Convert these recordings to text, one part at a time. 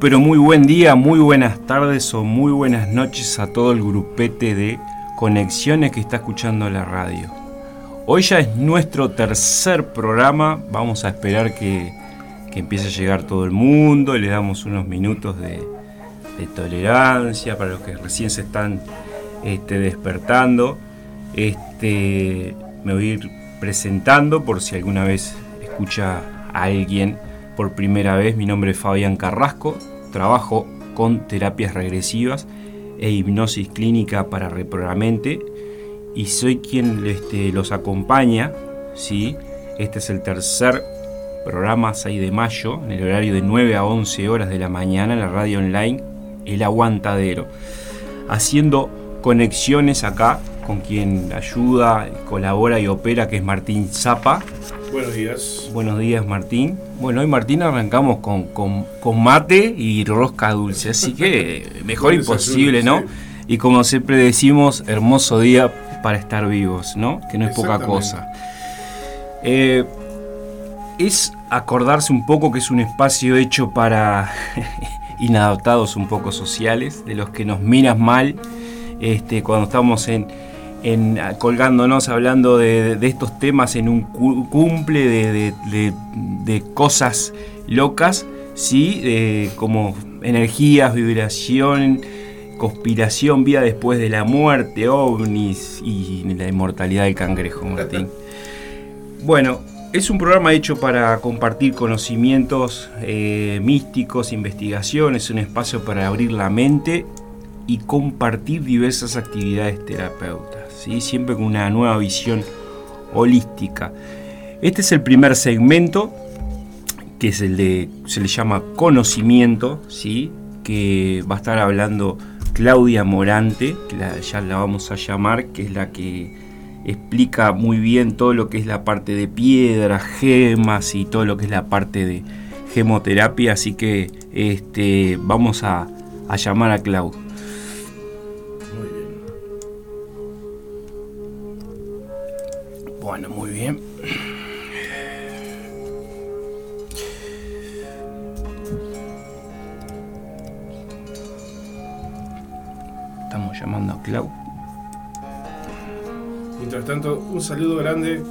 Pero muy buen día, muy buenas tardes o muy buenas noches a todo el grupete de conexiones que está escuchando la radio. Hoy ya es nuestro tercer programa, vamos a esperar que, empiece a llegar todo el mundo, le damos unos minutos de, tolerancia para los que recién se están este, despertando. Este, me voy a ir presentando por si alguna vez escucha a alguien por primera vez. Mi nombre es Fabián Carrasco, trabajo con terapias regresivas e hipnosis clínica para reprogramente y soy quien este, los acompaña. ¿sí? Este es el tercer programa 6 de mayo, en el horario de 9 a 11 horas de la mañana, en la radio online El Aguantadero, haciendo conexiones acá con quien ayuda, colabora y opera, que es Martín Zapa. Buenos días. Buenos días, Martín. Bueno, hoy Martín arrancamos con, con, mate y rosca dulce, así que mejor imposible, ¿no? Y como siempre decimos, hermoso día para estar vivos, ¿no? Que no es poca cosa. Eh, es acordarse un poco que es un espacio hecho para inadaptados un poco sociales, de los que nos miras mal este, cuando estamos en, en, colgándonos hablando de, estos temas en un cumple de, cosas locas, ¿sí? como energías, vibración, conspiración, vida después de la muerte, ovnis y la inmortalidad del cangrejo, Martín. Bueno, es un programa hecho para compartir conocimientos eh, místicos, investigaciones, un espacio para abrir la mente y compartir diversas actividades terapeutas siempre con una nueva visión holística. Este es el primer segmento, que es el de, se le llama conocimiento, ¿sí? que va a estar hablando Claudia Morante, que ya la vamos a llamar, que es la que explica muy bien todo lo que es la parte de piedras, gemas y todo lo que es la parte de gemoterapia, así que este, vamos a, a llamar a Claudia. Bueno, muy bien. Estamos llamando a Clau. Mientras tanto, un saludo grande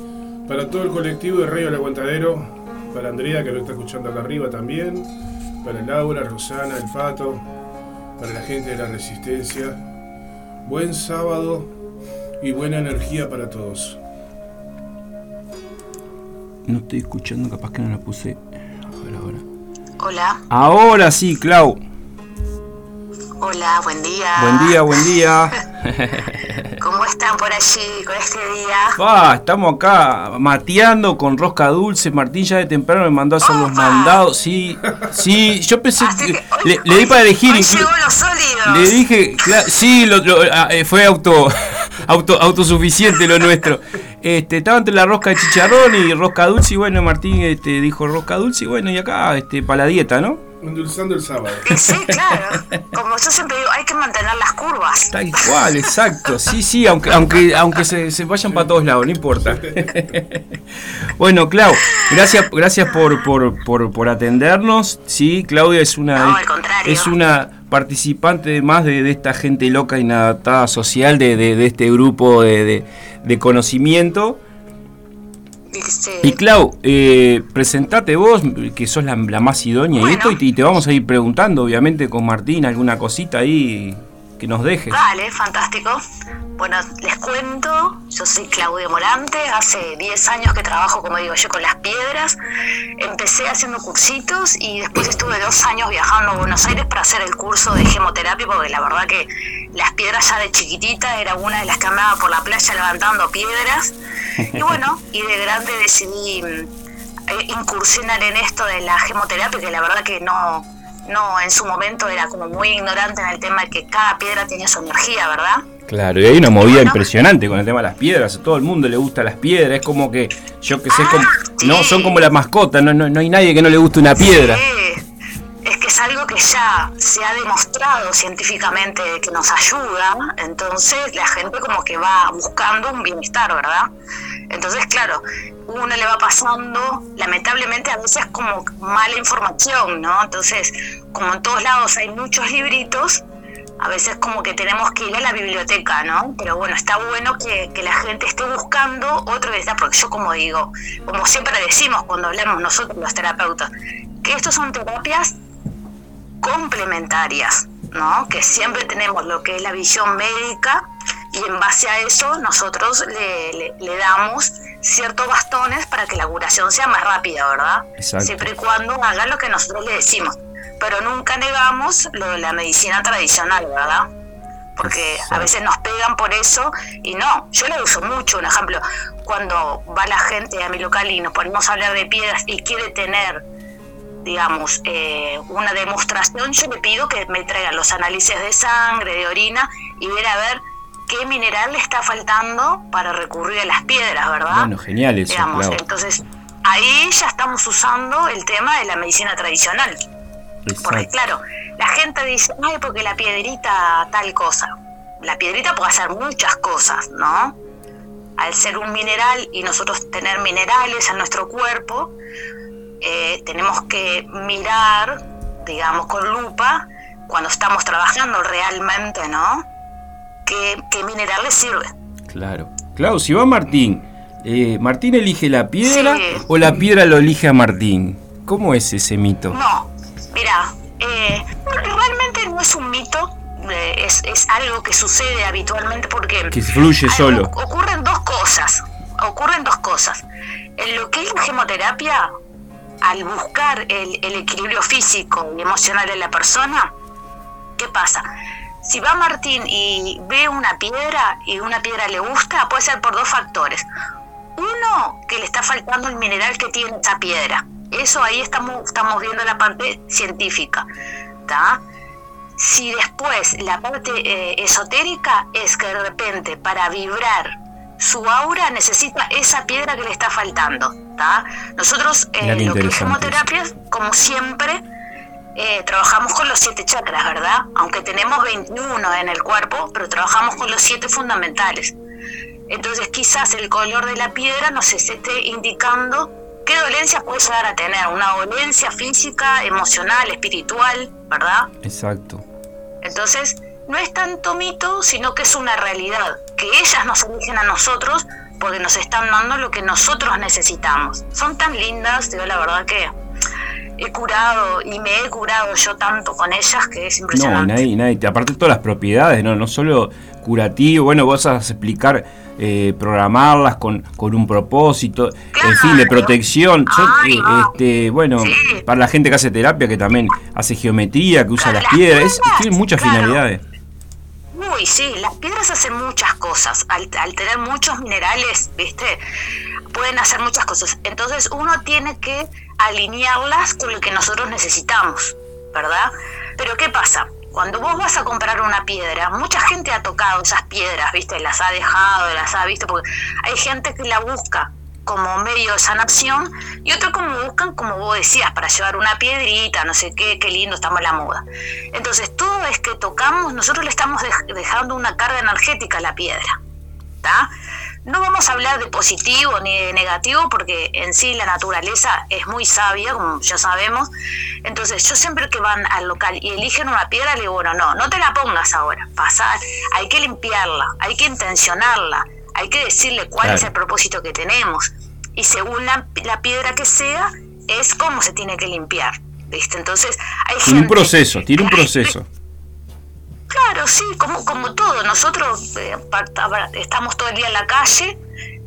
para todo el colectivo de Radio El Aguantadero, para Andrea que lo está escuchando acá arriba también, para Laura, Rosana, el Pato, para la gente de la Resistencia. Buen sábado y buena energía para todos. No estoy escuchando, capaz que no la puse. A ver ahora. Hola. Ahora sí, Clau. Hola, buen día. Buen día, buen día. ¿Cómo están por allí con este día? Ah, estamos acá mateando con rosca dulce. Martín ya de temprano me mandó a hacer los mandados. Sí, sí, yo pensé que, le, di para elegir. Hoy llegó los sólidos. Le dije, sí, lo, ah, eh, fue auto, auto, autosuficiente lo nuestro. Este, estaba entre la rosca de chicharrón y rosca dulce. Y bueno, Martín este, dijo rosca dulce. Y bueno, y acá este, para la dieta, ¿no? Endulzando el sábado. Sí, claro. Como yo siempre digo, hay que mantener las curvas. Tal cual, exacto. Sí, sí, aunque, aunque, aunque se, vayan para todos lados, no importa. bueno, Clau, gracias, gracias por, por, atendernos. Sí, Claudia es una, es una participante más de, esta gente loca inadaptada social, de, de este grupo de de conocimiento. Y Clau, eh, presentate vos, que sos la, más idónea y esto, y te, vamos a ir preguntando, obviamente, con Martín, alguna cosita ahí que nos dejes. Vale, fantástico. Bueno, les cuento, yo soy Claudia Morante, hace 10 años que trabajo, como digo yo, con las piedras. Empecé haciendo cursitos y después estuve dos años viajando a Buenos Aires para hacer el curso de gemoterapia, porque la verdad que las piedras ya de chiquitita era una de las que andaba por la playa levantando piedras. Y bueno, y de grande decidí mm, incursionar en esto de la gemoterapia, que la verdad que no, no, en su momento era como muy ignorante en el tema de que cada piedra tenía su energía, ¿verdad? Claro, y hay una movida impresionante con el tema de las piedras. A todo el mundo le gusta las piedras. Es como que, yo que sé, como, ah, no son como las mascotas. No, no, no, hay nadie que no le guste una piedra. Sí. Es que es algo que ya se ha demostrado científicamente que nos ayuda. Entonces la gente como que va buscando un bienestar, ¿verdad? Entonces, claro, uno le va pasando, lamentablemente a veces como mala información, ¿no? Entonces, como en todos lados hay muchos libritos, a veces como que tenemos que ir a la biblioteca, ¿no? Pero bueno, está bueno que, la gente esté buscando otra vez, porque yo como digo, como siempre decimos cuando hablamos nosotros los terapeutas, que estos son terapias complementarias, ¿no? Que siempre tenemos lo que es la visión médica y en base a eso nosotros le, damos ciertos bastones para que la curación sea más rápida, ¿verdad? Siempre y cuando haga lo que nosotros le decimos. Pero nunca negamos lo de la medicina tradicional, ¿verdad? Porque a veces nos pegan por eso y no, yo lo uso mucho. Un ejemplo, cuando va la gente a mi local y nos ponemos a hablar de piedras y quiere tener digamos, eh, una demostración, yo le pido que me traigan los análisis de sangre, de orina y ver a ver qué mineral le está faltando para recurrir a las piedras, ¿verdad? Bueno, genial eso, Entonces, ahí ya estamos usando el tema de la medicina tradicional. Porque claro, la gente dice, ay, porque la piedrita tal cosa. La piedrita puede hacer muchas cosas, ¿no? Al ser un mineral y nosotros tener minerales en nuestro cuerpo, eh, tenemos que mirar, digamos, con lupa cuando estamos trabajando realmente, ¿no? ¿Qué, mineral le sirve? Claro. Claro, si va Martín, eh, ¿Martín elige la piedra o la piedra lo elige a Martín? ¿Cómo es ese mito? No, mira, eh, realmente no es un mito, es, es, algo que sucede habitualmente porque... Que fluye solo. Ocurren dos cosas, ocurren dos cosas. En lo que es la gemoterapia, al buscar el, equilibrio físico y emocional de la persona, ¿qué pasa? Si va Martín y ve una piedra y una piedra le gusta, puede ser por dos factores. Uno, que le está faltando el mineral que tiene esa piedra. Eso ahí estamos, estamos viendo la parte científica. Si después la parte eh, esotérica es que de repente para vibrar su aura necesita esa piedra que le está faltando. Nosotros en lo que es hemoterapia, como siempre, eh, trabajamos con los siete chakras, ¿verdad? Aunque tenemos 21 en el cuerpo, pero trabajamos con los siete fundamentales. Entonces quizás el color de la piedra nos esté indicando qué dolencia puede llegar a tener, una dolencia física, emocional, espiritual, ¿verdad? Exacto. Entonces, no es tanto mito, sino que es una realidad, que ellas nos eligen a nosotros porque nos están dando lo que nosotros necesitamos. Son tan lindas, digo la verdad que he curado y me he curado yo tanto con ellas que es impresionante. No, nadie, nadie, aparte todas las propiedades, no, no solo curativo, bueno, vos vas a explicar, eh, programarlas con, con un propósito, en fin, de protección. Eh, este, bueno, para la gente que hace terapia, que también hace geometría, que usa las, piedras, tiene muchas finalidades. Uy, sí, las piedras hacen muchas cosas. Al, tener muchos minerales, ¿viste? Pueden hacer muchas cosas. Entonces uno tiene que alinearlas con lo que nosotros necesitamos, ¿verdad? Pero ¿qué pasa? Cuando vos vas a comprar una piedra, mucha gente ha tocado esas piedras, ¿viste? Las ha dejado, las ha visto, porque hay gente que la busca como medio de sanación y otro como buscan, como vos decías, para llevar una piedrita, no sé qué, qué lindo, estamos en la moda. Entonces, todo es que tocamos, nosotros le estamos dejando una carga energética a la piedra. No vamos a hablar de positivo ni de negativo porque en sí la naturaleza es muy sabia, como ya sabemos. Entonces yo siempre que van al local y eligen una piedra, le digo, bueno, no, no te la pongas ahora, pasar, hay que limpiarla, hay que intencionarla, hay que decirle cuál es el propósito que tenemos. Y según la, piedra que sea, es cómo se tiene que limpiar. ¿Viste? Entonces, hay tiene un proceso, tiene un proceso. Claro, sí, como, como todo. Nosotros eh, estamos todo el día en la calle,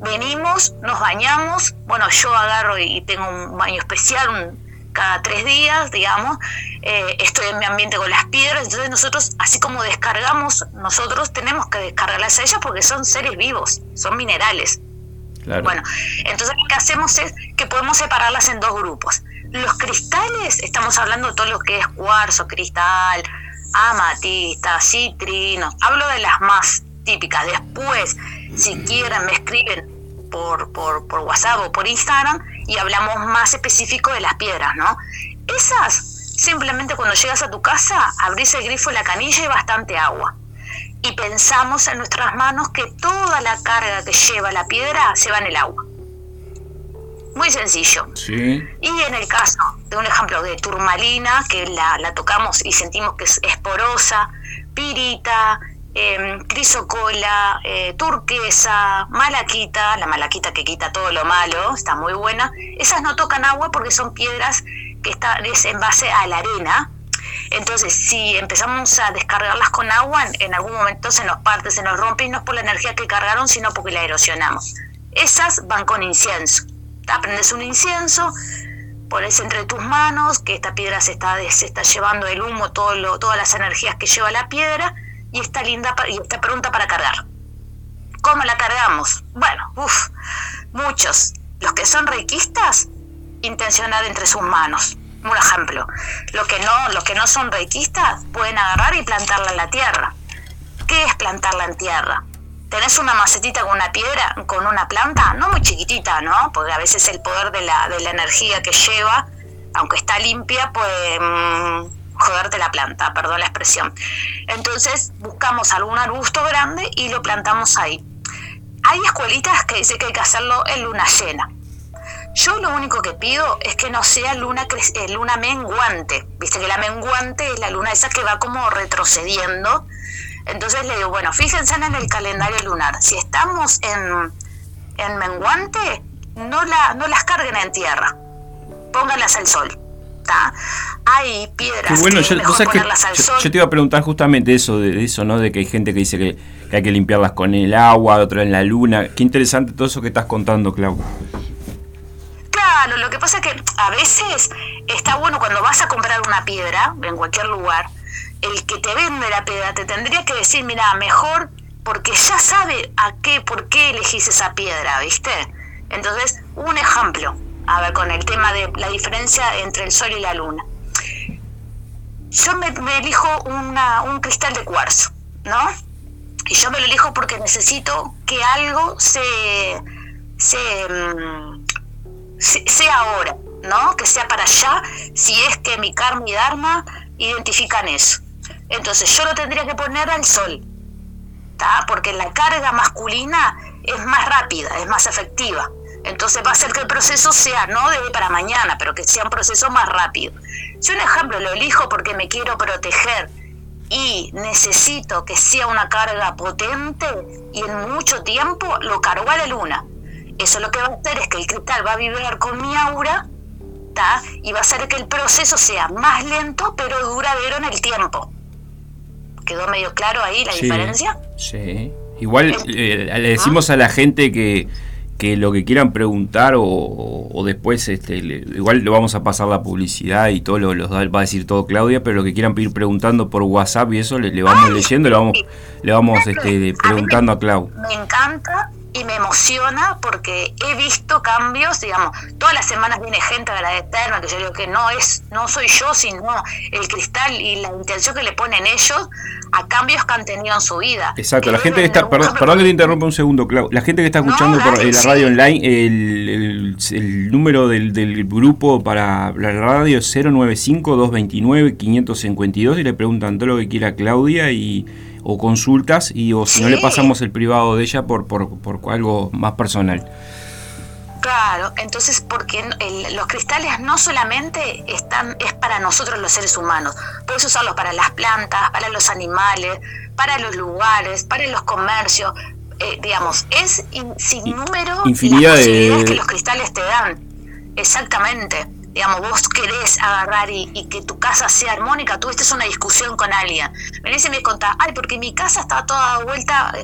venimos, nos bañamos. Bueno, yo agarro y tengo un baño especial, cada tres días, digamos, eh, estoy en mi ambiente con las piedras, entonces nosotros, así como descargamos, nosotros tenemos que descargarlas a ellas porque son seres vivos, son minerales. Bueno, entonces lo que hacemos es que podemos separarlas en dos grupos. Los cristales, estamos hablando de todo lo que es cuarzo, cristal, amatista, citrino, hablo de las más típicas. Después, si quieren, me escriben por, por, por WhatsApp o por Instagram y hablamos más específico de las piedras, ¿no? Esas, simplemente cuando llegas a tu casa, abrís el grifo la canilla y bastante agua. y pensamos en nuestras manos que toda la carga que lleva la piedra se va en el agua. Muy sencillo. Sí. Y en el caso de un ejemplo de turmalina, que la, la tocamos y sentimos que es esporosa, pirita, eh, crisocola, eh, turquesa, malaquita, la malaquita que quita todo lo malo, está muy buena. Esas no tocan agua porque son piedras que están en base a la arena. Entonces, si empezamos a descargarlas con agua, en algún momento se nos parte, se nos rompe y no es por la energía que cargaron, sino porque la erosionamos. Esas van con incienso. Aprendes un incienso, pones entre tus manos que esta piedra se está, se está llevando el humo, todo lo, todas las energías que lleva la piedra y está linda y está pronta para cargar. ¿Cómo la cargamos? Bueno, uff, muchos. Los que son reikistas, intencionar entre sus manos. Un ejemplo. Los que no, los que no son reikistas pueden agarrar y plantarla en la tierra. ¿Qué es plantarla en tierra? ¿Tenés una macetita con una piedra, con una planta? No muy chiquitita, ¿no? Porque a veces el poder de la, de la energía que lleva, aunque está limpia, puede mmm, joderte la planta, perdón la expresión. Entonces buscamos algún arbusto grande y lo plantamos ahí. Hay escuelitas que dicen que hay que hacerlo en luna llena. Yo lo único que pido es que no sea luna, luna menguante. Viste que la menguante es la luna esa que va como retrocediendo. Entonces le digo, bueno, fíjense en el calendario lunar. Si estamos en, en menguante, no, la, no las carguen en tierra. Pónganlas al sol. Hay piedras bueno, que yo, mejor que al yo, sol. yo te iba a preguntar justamente eso, de eso, ¿no? De que hay gente que dice que, que hay que limpiarlas con el agua, otra en la luna. Qué interesante todo eso que estás contando, Clau. Claro, lo que pasa es que a veces está bueno cuando vas a comprar una piedra en cualquier lugar, el que te vende la piedra te tendría que decir, mira, mejor porque ya sabe a qué, por qué elegís esa piedra, ¿viste? Entonces, un ejemplo, a ver, con el tema de la diferencia entre el sol y la luna. Yo me, elijo una, un cristal de cuarzo, ¿no? Y yo me lo elijo porque necesito que algo se, se, mm, se- sea ahora, ¿no? Que sea para allá, si es que mi karma y dharma identifican eso. Entonces yo lo tendría que poner al sol, ¿tá? Porque la carga masculina es más rápida, es más efectiva. Entonces va a hacer que el proceso sea no de hoy para mañana, pero que sea un proceso más rápido. Si un ejemplo lo elijo porque me quiero proteger y necesito que sea una carga potente y en mucho tiempo, lo cargo a la luna. Eso lo que va a hacer es que el cristal va a vibrar con mi aura ¿tá? y va a hacer que el proceso sea más lento pero duradero en el tiempo. ¿Quedó medio claro ahí la Sí, diferencia? Sí. Igual eh, le decimos a la gente que, que lo que quieran preguntar o, o después, este, le- igual le vamos a pasar la publicidad y todo lo, da- va a decir todo Claudia, pero lo que quieran ir preguntando por WhatsApp y eso le, le vamos Ay, leyendo, le vamos, le vamos A mí este, me- preguntando a Clau. Me encanta y me emociona porque he visto cambios, digamos, todas las semanas viene gente a agradecerme, que yo digo que no es, no soy yo, sino el cristal y la intención que le ponen ellos a cambios que han tenido en su vida. Exacto, la gente que está, perdón, cambio perdón que te interrumpa un segundo, Clau. La gente que está No, escuchando por eh, la sí. radio online, el, el- el número del, del grupo para la radio es 095-229-552 y le preguntan todo lo que quiera Claudia y o consultas y o si no le pasamos el privado de ella por, por, por algo más personal. Claro, entonces porque el- los cristales no solamente están es para nosotros los seres humanos, puedes usarlos para las plantas, para los animales, para los lugares, para los comercios, eh, digamos, es in- sin número infinidad las de- posibilidades que los cristales te dan. Exactamente. Digamos, vos querés agarrar y, que tu casa sea armónica, tuviste una discusión con alguien. Venís y me contás, ay, porque mi casa está toda vuelta,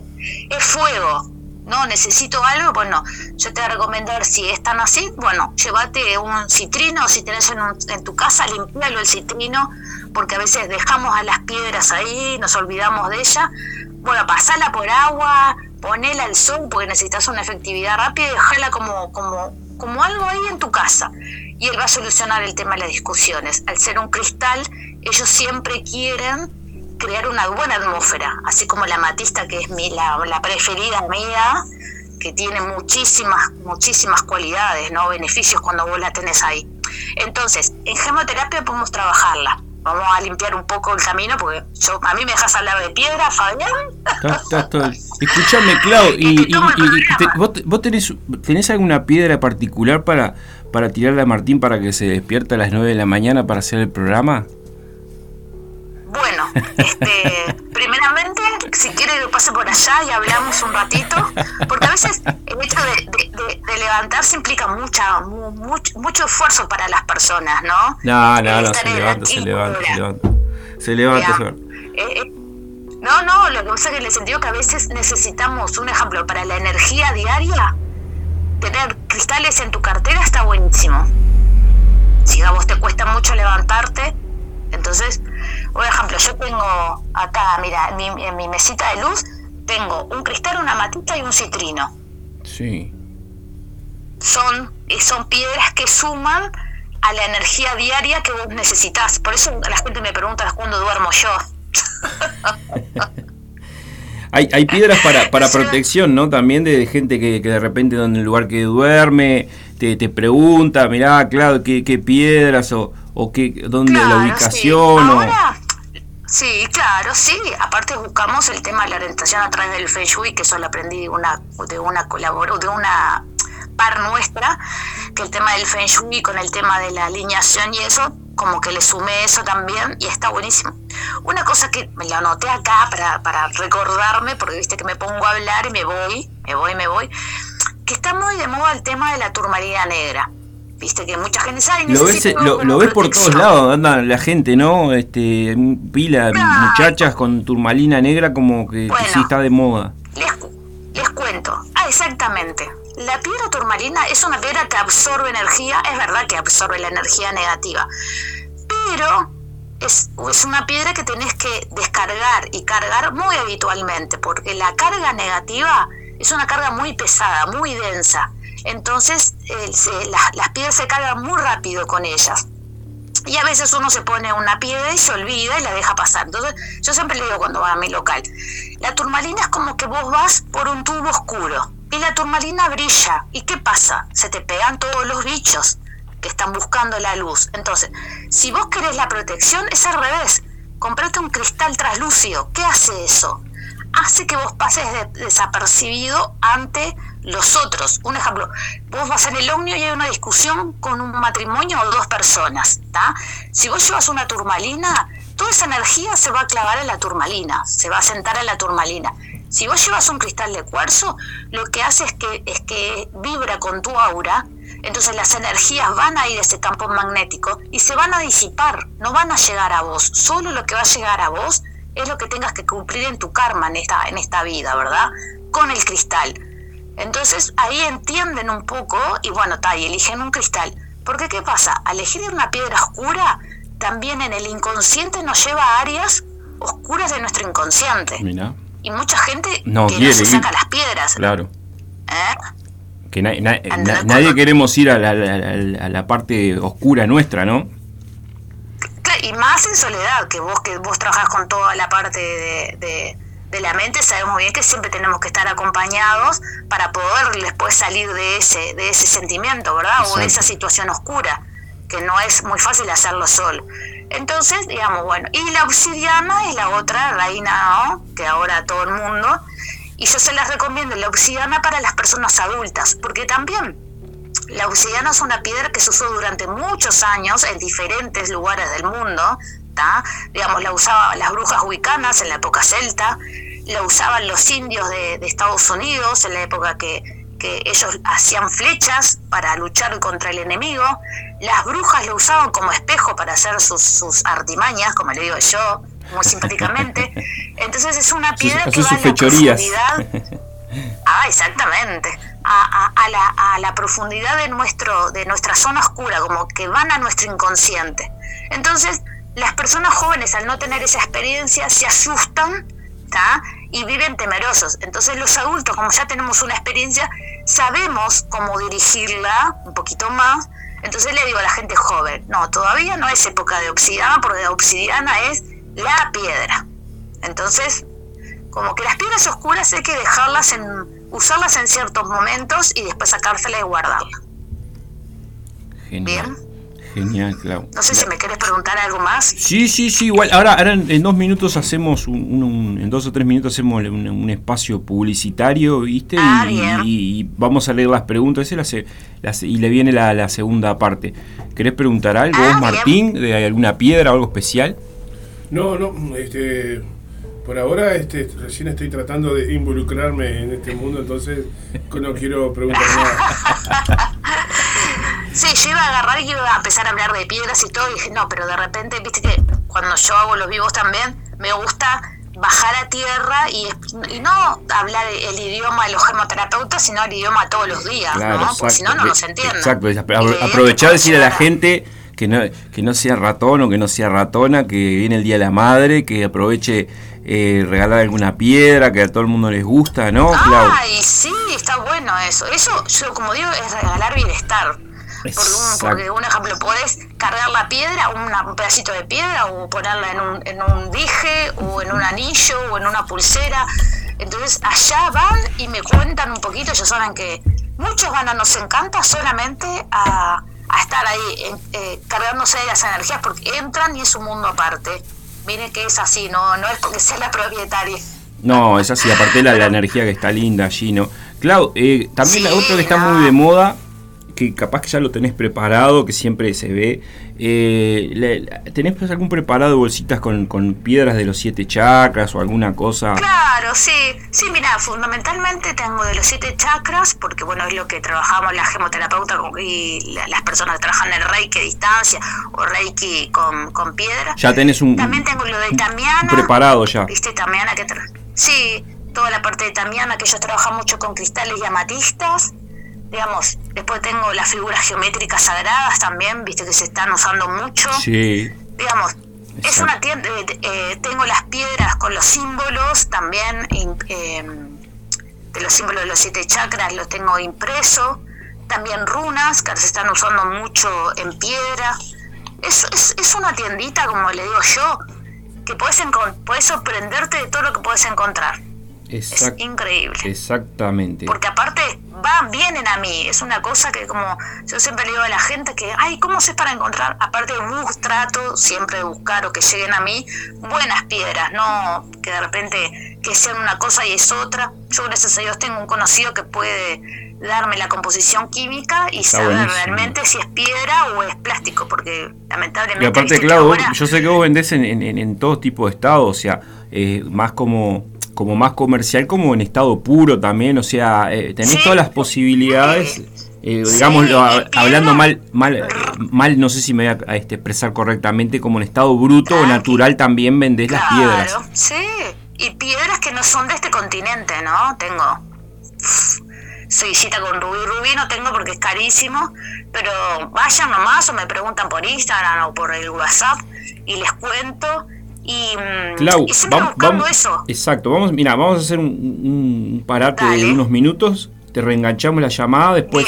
es fuego. No, necesito algo, bueno, yo te voy a recomendar, si es tan así, bueno, llévate un citrino, si tenés en tu casa, limpialo el citrino, porque a veces dejamos a las piedras ahí, nos olvidamos de ella. Bueno, pasala por agua, ponela al sol, porque necesitas una efectividad rápida y dejala como, como, como algo ahí en tu casa. Y él va a solucionar el tema de las discusiones. Al ser un cristal, ellos siempre quieren crear una buena atmósfera, así como la matista, que es mi, la, la preferida mía, que tiene muchísimas, muchísimas cualidades, ¿no? beneficios cuando vos la tenés ahí. Entonces, en gemoterapia podemos trabajarla vamos a limpiar un poco el camino, porque yo, a mí me dejas hablar de piedra, Fabián. Escúchame, Clau, y, ¿vos, vos tenés, tenés, alguna piedra particular para, para tirarle a Martín para que se despierta a las 9 de la mañana para hacer el programa? Bueno, este, primeramente, si quiere que pase por allá y hablamos un ratito, porque a veces el hecho de, levantarse implica mucha, mucho, esfuerzo para las personas, ¿no? No, no, no, se levanta, se levanta, se levanta, se levanta. Eh, eh, no, no, lo que pasa es que en el sentido que a veces necesitamos, un ejemplo, para la energía diaria, tener cristales en tu cartera está buenísimo. Si a vos te cuesta mucho levantarte, entonces, por ejemplo, yo tengo acá, mira, en mi, mesita de luz, tengo un cristal, una matita y un citrino. Sí. Son, son piedras que suman a la energía diaria que vos necesitas. Por eso la gente me pregunta cuándo duermo yo. hay, hay piedras para, para protección, ¿no? También de gente que, que de repente en el lugar que duerme te, te pregunta, mirá, claro, qué, qué piedras o, o qué, dónde la ubicación. Sí. claro, sí. Aparte buscamos el tema de la orientación a través del Feng Shui, que eso lo aprendí de una, de una colaboro, de una par nuestra, que el tema del Feng Shui con el tema de la alineación y eso, como que le sumé eso también y está buenísimo. Una cosa que me la anoté acá para, para recordarme, porque viste que me pongo a hablar y me voy, me voy, me voy, que está muy de moda el tema de la turmalina negra. Viste que mucha gente sabe. Lo ves, lo, ves por todos lados, anda la gente, ¿no? Este, pila muchachas con turmalina negra como que, sí está de moda. Les, les cuento. Ah, exactamente. La piedra turmalina es una piedra que absorbe energía, es verdad que absorbe la energía negativa, pero es, es, una piedra que tenés que descargar y cargar muy habitualmente, porque la carga negativa es una carga muy pesada, muy densa. Entonces las, piedras se cargan muy rápido con ellas. Y a veces uno se pone una piedra y se olvida y la deja pasar. Entonces, yo siempre le digo cuando va a mi local, la turmalina es como que vos vas por un tubo oscuro y la turmalina brilla. ¿Y qué pasa? Se te pegan todos los bichos que están buscando la luz. Entonces, si vos querés la protección, es al revés. Comprate un cristal translúcido. ¿Qué hace eso? Hace que vos pases desapercibido ante los otros. Un ejemplo, vos vas en el ómnibus y hay una discusión con un matrimonio o dos personas. Si vos llevas una turmalina, toda esa energía se va a clavar en la turmalina, se va a sentar en la turmalina. Si vos llevas un cristal de cuarzo, lo que hace es que, es que vibra con tu aura, entonces las energías van a ir a ese campo magnético y se van a disipar, no van a llegar a vos. Solo lo que va a llegar a vos es lo que tengas que cumplir en tu karma en esta, en esta vida, ¿verdad? Con el cristal. Entonces ahí entienden un poco y bueno, está, y eligen un cristal. Porque ¿qué pasa? Al elegir una piedra oscura, también en el inconsciente nos lleva a áreas oscuras de nuestro inconsciente. Y mucha gente no, que no se saca las piedras. Claro. ¿Eh? Que nadie queremos ir a la, parte oscura nuestra, ¿no? Y más en soledad, que vos que vos trabajas con toda la parte de de la mente sabemos bien que siempre tenemos que estar acompañados para poder después salir de ese, de ese sentimiento, ¿verdad? O de esa situación oscura, que no es muy fácil hacerlo solo. Entonces, digamos, bueno, y la obsidiana es la otra reina. Que ahora todo el mundo, y yo se las recomiendo la obsidiana para las personas adultas, porque también la obsidiana es una piedra que se usó durante muchos años en diferentes lugares del mundo, digamos, la usaban las brujas huicanas en la época celta, la usaban los indios de, Estados Unidos en la época que, ellos hacían flechas para luchar contra el enemigo, las brujas lo usaban como espejo para hacer sus, artimañas, como le digo yo, muy simpáticamente. Entonces es una piedra que va a la profundidad. Ah, exactamente. A, la, a, la, profundidad de nuestro, de nuestra zona oscura, como que van a nuestro inconsciente. Entonces, las personas jóvenes al no tener esa experiencia se asustan y viven temerosos. Entonces los adultos, como ya tenemos una experiencia, sabemos cómo dirigirla un poquito más. Entonces le digo a la gente joven, no, todavía no es época de obsidiana, porque la obsidiana es la piedra. Entonces, como que las piedras oscuras hay que dejarlas en, usarlas en ciertos momentos y después sacárselas y guardarlas. Genial. Bien. Genial, claro. No sé si me querés preguntar algo más. Sí, sí, sí, igual. Ahora, ahora en, dos minutos hacemos, un, en dos o tres minutos hacemos un, espacio publicitario, ¿viste? Ah, y, vamos a leer las preguntas y le viene la, segunda parte. ¿Querés preguntar algo, ah, Martín, de alguna piedra o algo especial? No, no, este, por ahora este, recién estoy tratando de involucrarme en este mundo, entonces no quiero preguntar nada. Sí, yo iba a agarrar y iba a empezar a hablar de piedras y todo, y dije, no, pero de repente, viste que cuando yo hago los vivos también, me gusta bajar a tierra y, no hablar el idioma de los gemoterapeutas, sino el idioma todos los días, ¿no? Porque si no, no nos entienden. Exacto, aprovechar de decir a la gente que no, que no sea ratón o que no sea ratona, que viene el Día de la Madre, que aproveche eh, regalar alguna piedra que a todo el mundo les gusta, ¿no? Ay, sí, está bueno eso. Eso, yo como digo, es regalar bienestar. Porque un, ejemplo, puedes cargar la piedra, un pedacito de piedra, o ponerla en un, en un dije, o en un anillo, o en una pulsera. Entonces allá van y me cuentan un poquito, ya saben que muchos van a nos encanta solamente a, estar ahí eh, cargándose de las energías porque entran y es un mundo aparte. Miren que es así, no, no es porque sea la propietaria. No, es así, aparte la, la energía que está linda allí, ¿no? Clau, eh, también la otra que está muy de moda que capaz que ya lo tenés preparado, que siempre se ve. Eh, ¿Tenés pues algún preparado de bolsitas con, piedras de los siete chakras o alguna cosa? Claro, sí. Sí, mira, fundamentalmente tengo de los siete chakras, porque bueno, es lo que trabajamos la gemoterapeuta y las personas que trabajan en el reiki a distancia o reiki con, con piedra. Ya tenés un. También tengo lo de Tamiana. preparado ya. ¿Viste Tamiana que Sí, toda la parte de Tamiana, que ellos trabajan mucho con cristales y amatistas digamos, después tengo las figuras geométricas sagradas también, viste que se están usando mucho. Sí. Digamos, es una tienda, eh, eh, tengo las piedras con los símbolos también, em, de los símbolos de los siete chakras los tengo impreso, también runas que se están usando mucho en piedra. Es, es, es una tiendita, como le digo yo, que puedes, puedes sorprenderte de todo lo que puedes encontrar. Es increíble. Exactamente. Porque aparte van, vienen a mí. Es una cosa que como yo siempre le digo a la gente que, ay, ¿cómo sé para encontrar? Aparte bus, trato siempre de buscar o que lleguen a mí buenas piedras, no que de repente que sean una cosa y es otra. Yo gracias a Dios tengo un conocido que puede darme la composición química y saber realmente si es piedra o es plástico, porque lamentablemente... Y aparte, claro, yo sé que vos vendés en, en, todo tipo de estado, o sea, eh, más como como más comercial como en estado puro también, o sea, eh, tenés todas las posibilidades, eh, digamos, hablando mal, mal, mal, no sé si me voy a, este, expresar correctamente, como en estado bruto o natural también vendés las piedras. Sí, y piedras que no son de este continente, ¿no? Tengo visita con Rubí. Rubí no tengo porque es carísimo, pero vayan nomás o me preguntan por Instagram o por el WhatsApp y les cuento y, mm, Clau, vamos, eso. Exacto, vamos, mira, vamos a hacer un, parate de unos minutos, te reenganchamos la llamada, después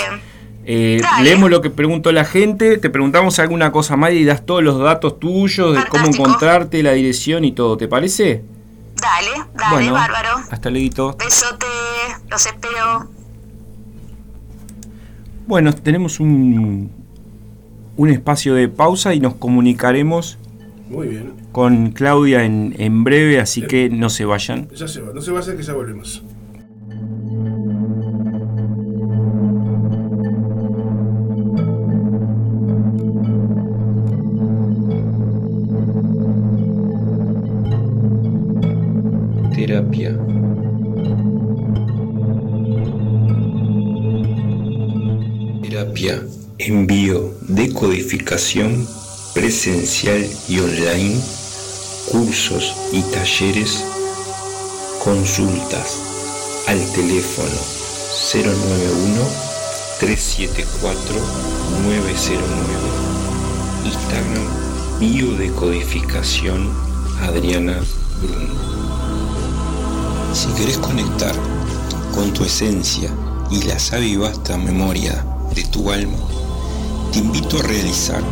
eh, leemos lo que preguntó la gente, te preguntamos alguna cosa más y das todos los datos tuyos de cómo encontrarte, la dirección y todo, ¿te parece? Dale, dale, bárbaro. Hasta luego. Besote, los espero. Bueno, tenemos un, un espacio de pausa y nos comunicaremos muy bien. Con Claudia en, en breve, así que no se vayan. Ya se va, no se vayan que ya volvemos. Terapia. Terapia. Envío, decodificación presencial y online, cursos y talleres, consultas al teléfono 091-374-909. Instagram Biodecodificación Adriana Bruno. Si querés conectar con tu esencia y la sabia vasta memoria de tu alma, te invito a realizar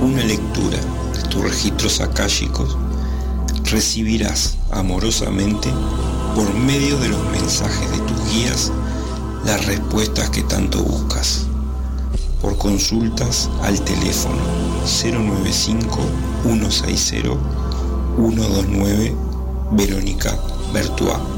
una lectura de tus registros akáshicos, recibirás amorosamente por medio de los mensajes de tus guías las respuestas que tanto buscas. por consultas al teléfono 095 160 129 Verónica Bertuá.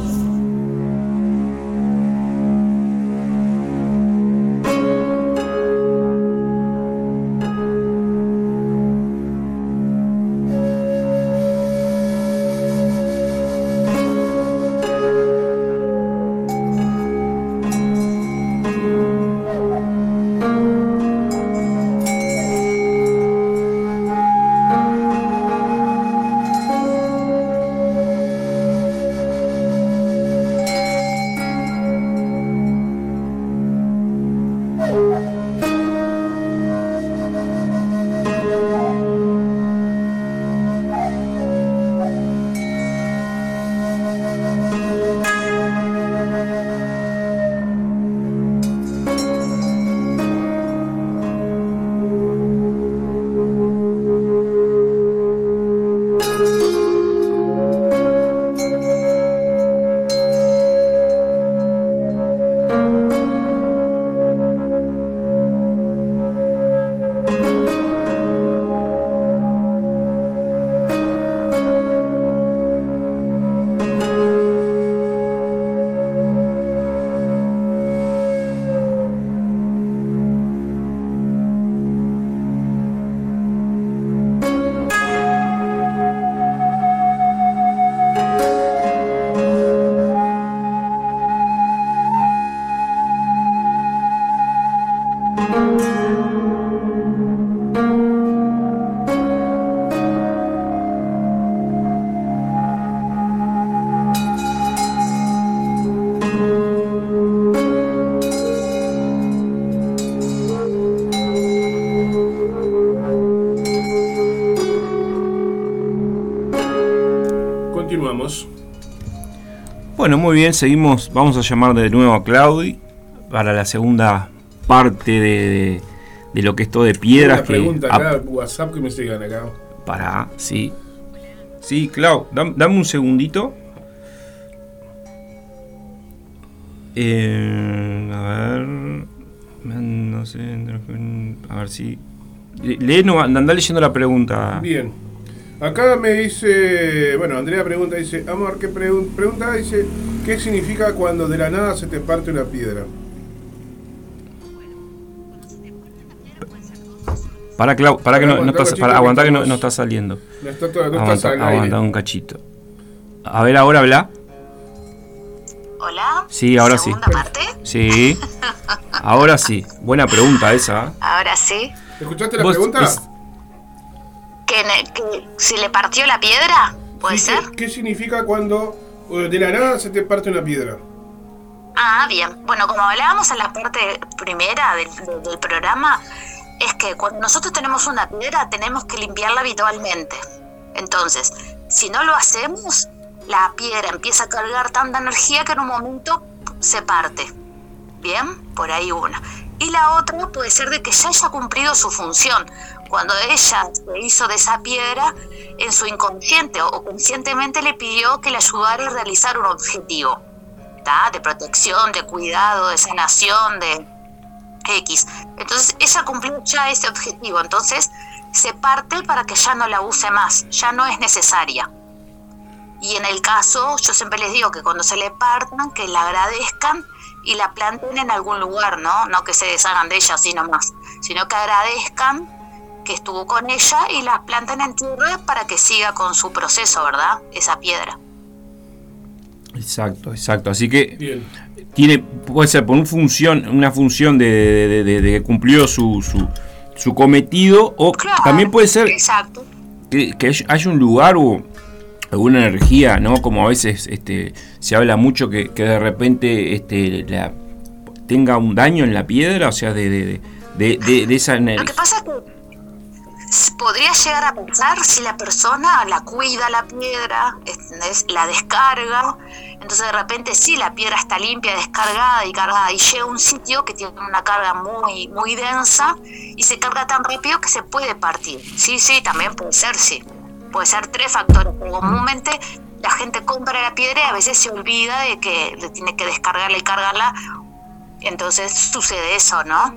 Bueno, muy bien, seguimos. Vamos a llamar de nuevo a Claudi para la segunda parte de, lo que es todo de piedras. Una pregunta acá, WhatsApp que me sigan acá. Para, sí. Sí, Clau, dame, un segundito. Eh, a ver. No sé. A ver si. Lee, no, anda leyendo la pregunta. Bien. Acá me dice, bueno, Andrea pregunta, dice, Amor, ¿qué pregunta? Dice, ¿qué significa cuando de la nada se te parte una piedra? Para, Clau, para que no, no está, para aguantar que no, no, está saliendo. No está, no está aguanta un cachito. A ver, ahora habla. Hola. Sí, ahora sí. parte? Sí. Ahora sí. Buena pregunta esa. Ahora sí. ¿Escuchaste la pregunta? Que, se le partió la piedra, ¿puede ser? ¿qué, significa cuando de la nada se te parte una piedra? Ah, bien. Bueno, como hablábamos en la parte primera del, del programa, es que cuando nosotros tenemos una piedra tenemos que limpiarla habitualmente. Entonces, si no lo hacemos, la piedra empieza a cargar tanta energía que en un momento se parte. Bien, por ahí una. Y la otra puede ser de que ya haya cumplido su función cuando ella se hizo de esa piedra, en su inconsciente o conscientemente le pidió que le ayudara a realizar un objetivo, de protección, de cuidado, de sanación, de X. Entonces ella cumplió ya ese objetivo, entonces se parte para que ya no la use más, ya no es necesaria. Y en el caso, yo siempre les digo que cuando se le partan, que la agradezcan y la planten en algún lugar, ¿no? No que se deshagan de ella así nomás, sino que agradezcan que estuvo con ella y la plantan en tierra para que siga con su proceso, ¿verdad? Esa piedra. Exacto, exacto. Así que tiene, puede ser por una función, una función de, que cumplió su, su, su, cometido, o también puede ser que, que haya un lugar o alguna energía, ¿no? Como a veces este, se habla mucho que, de repente este, la, tenga un daño en la piedra, o sea, de, de, esa energía. Lo que pasa es que podría llegar a pensar si la persona la cuida la piedra, la descarga, entonces de repente sí, la piedra está limpia, descargada y cargada y llega a un sitio que tiene una carga muy, muy densa y se carga tan rápido que se puede partir. Sí, sí, también puede ser, sí. Puede ser tres factores, comúnmente la gente compra la piedra y a veces se olvida de que le tiene que descargarla y cargarla, entonces sucede eso, ¿no?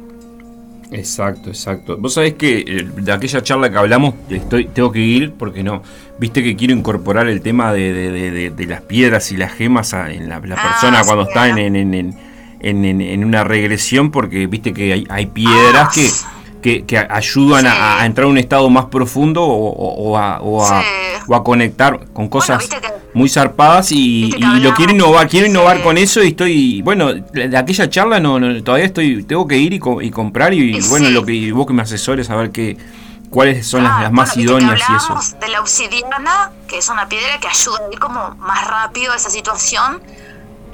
Exacto, exacto. Vos sabés que eh, de aquella charla que hablamos, estoy, tengo que ir porque no. Viste que quiero incorporar el tema de, las piedras y las gemas en la, ah, persona cuando está en, en, una regresión, porque viste que hay, piedras que que, ayudan a, entrar a un estado más profundo o, a, a, conectar con cosas muy zarpadas y, lo quiero innovar, quiero innovar con eso y estoy, bueno, de aquella charla no, todavía estoy, tengo que ir y, comprar y, bueno, lo que vos que me asesores a ver qué cuáles son las, ah, más idóneas y eso. De la obsidiana, que es una piedra que ayuda a ir como más rápido a esa situación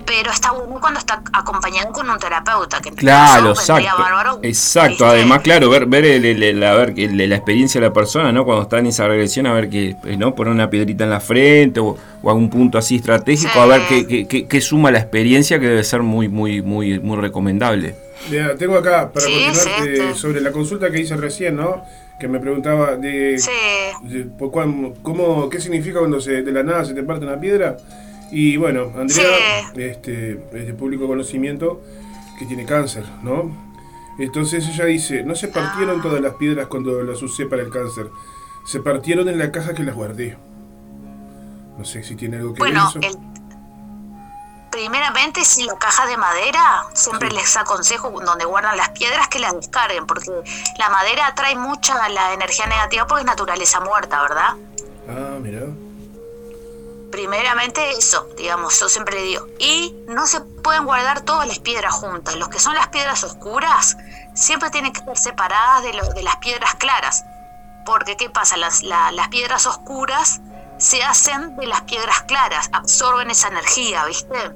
pero está bueno cuando está acompañado con un terapeuta que claro exacto. exacto. además claro ver ver el, la, ver la experiencia de la persona no cuando está en esa regresión a ver que eh, no poner una piedrita en la frente o, algún punto así estratégico a ver qué, qué, suma la experiencia que debe ser muy muy muy muy recomendable. Mira, tengo acá para continuar eh, sobre la consulta que hice recién no que me preguntaba de, cómo, qué significa cuando se de la nada se te parte una piedra y bueno, Andrea este, es de público conocimiento que tiene cáncer, ¿no? Entonces ella dice, no se partieron todas las piedras cuando las usé para el cáncer, se partieron en la caja que las guardé. No sé si tiene algo que ver eso. El, primeramente, si la caja de madera, siempre les aconsejo donde guardan las piedras que las descarguen, porque la madera atrae mucha la energía negativa porque es naturaleza muerta, ¿verdad? Ah, mira primeramente eso, digamos, yo siempre le digo. Y no se pueden guardar todas las piedras juntas. Los que son las piedras oscuras siempre tienen que estar separadas de, las piedras claras. Porque, ¿qué pasa? Las, las piedras oscuras se hacen de las piedras claras, absorben esa energía, ¿viste?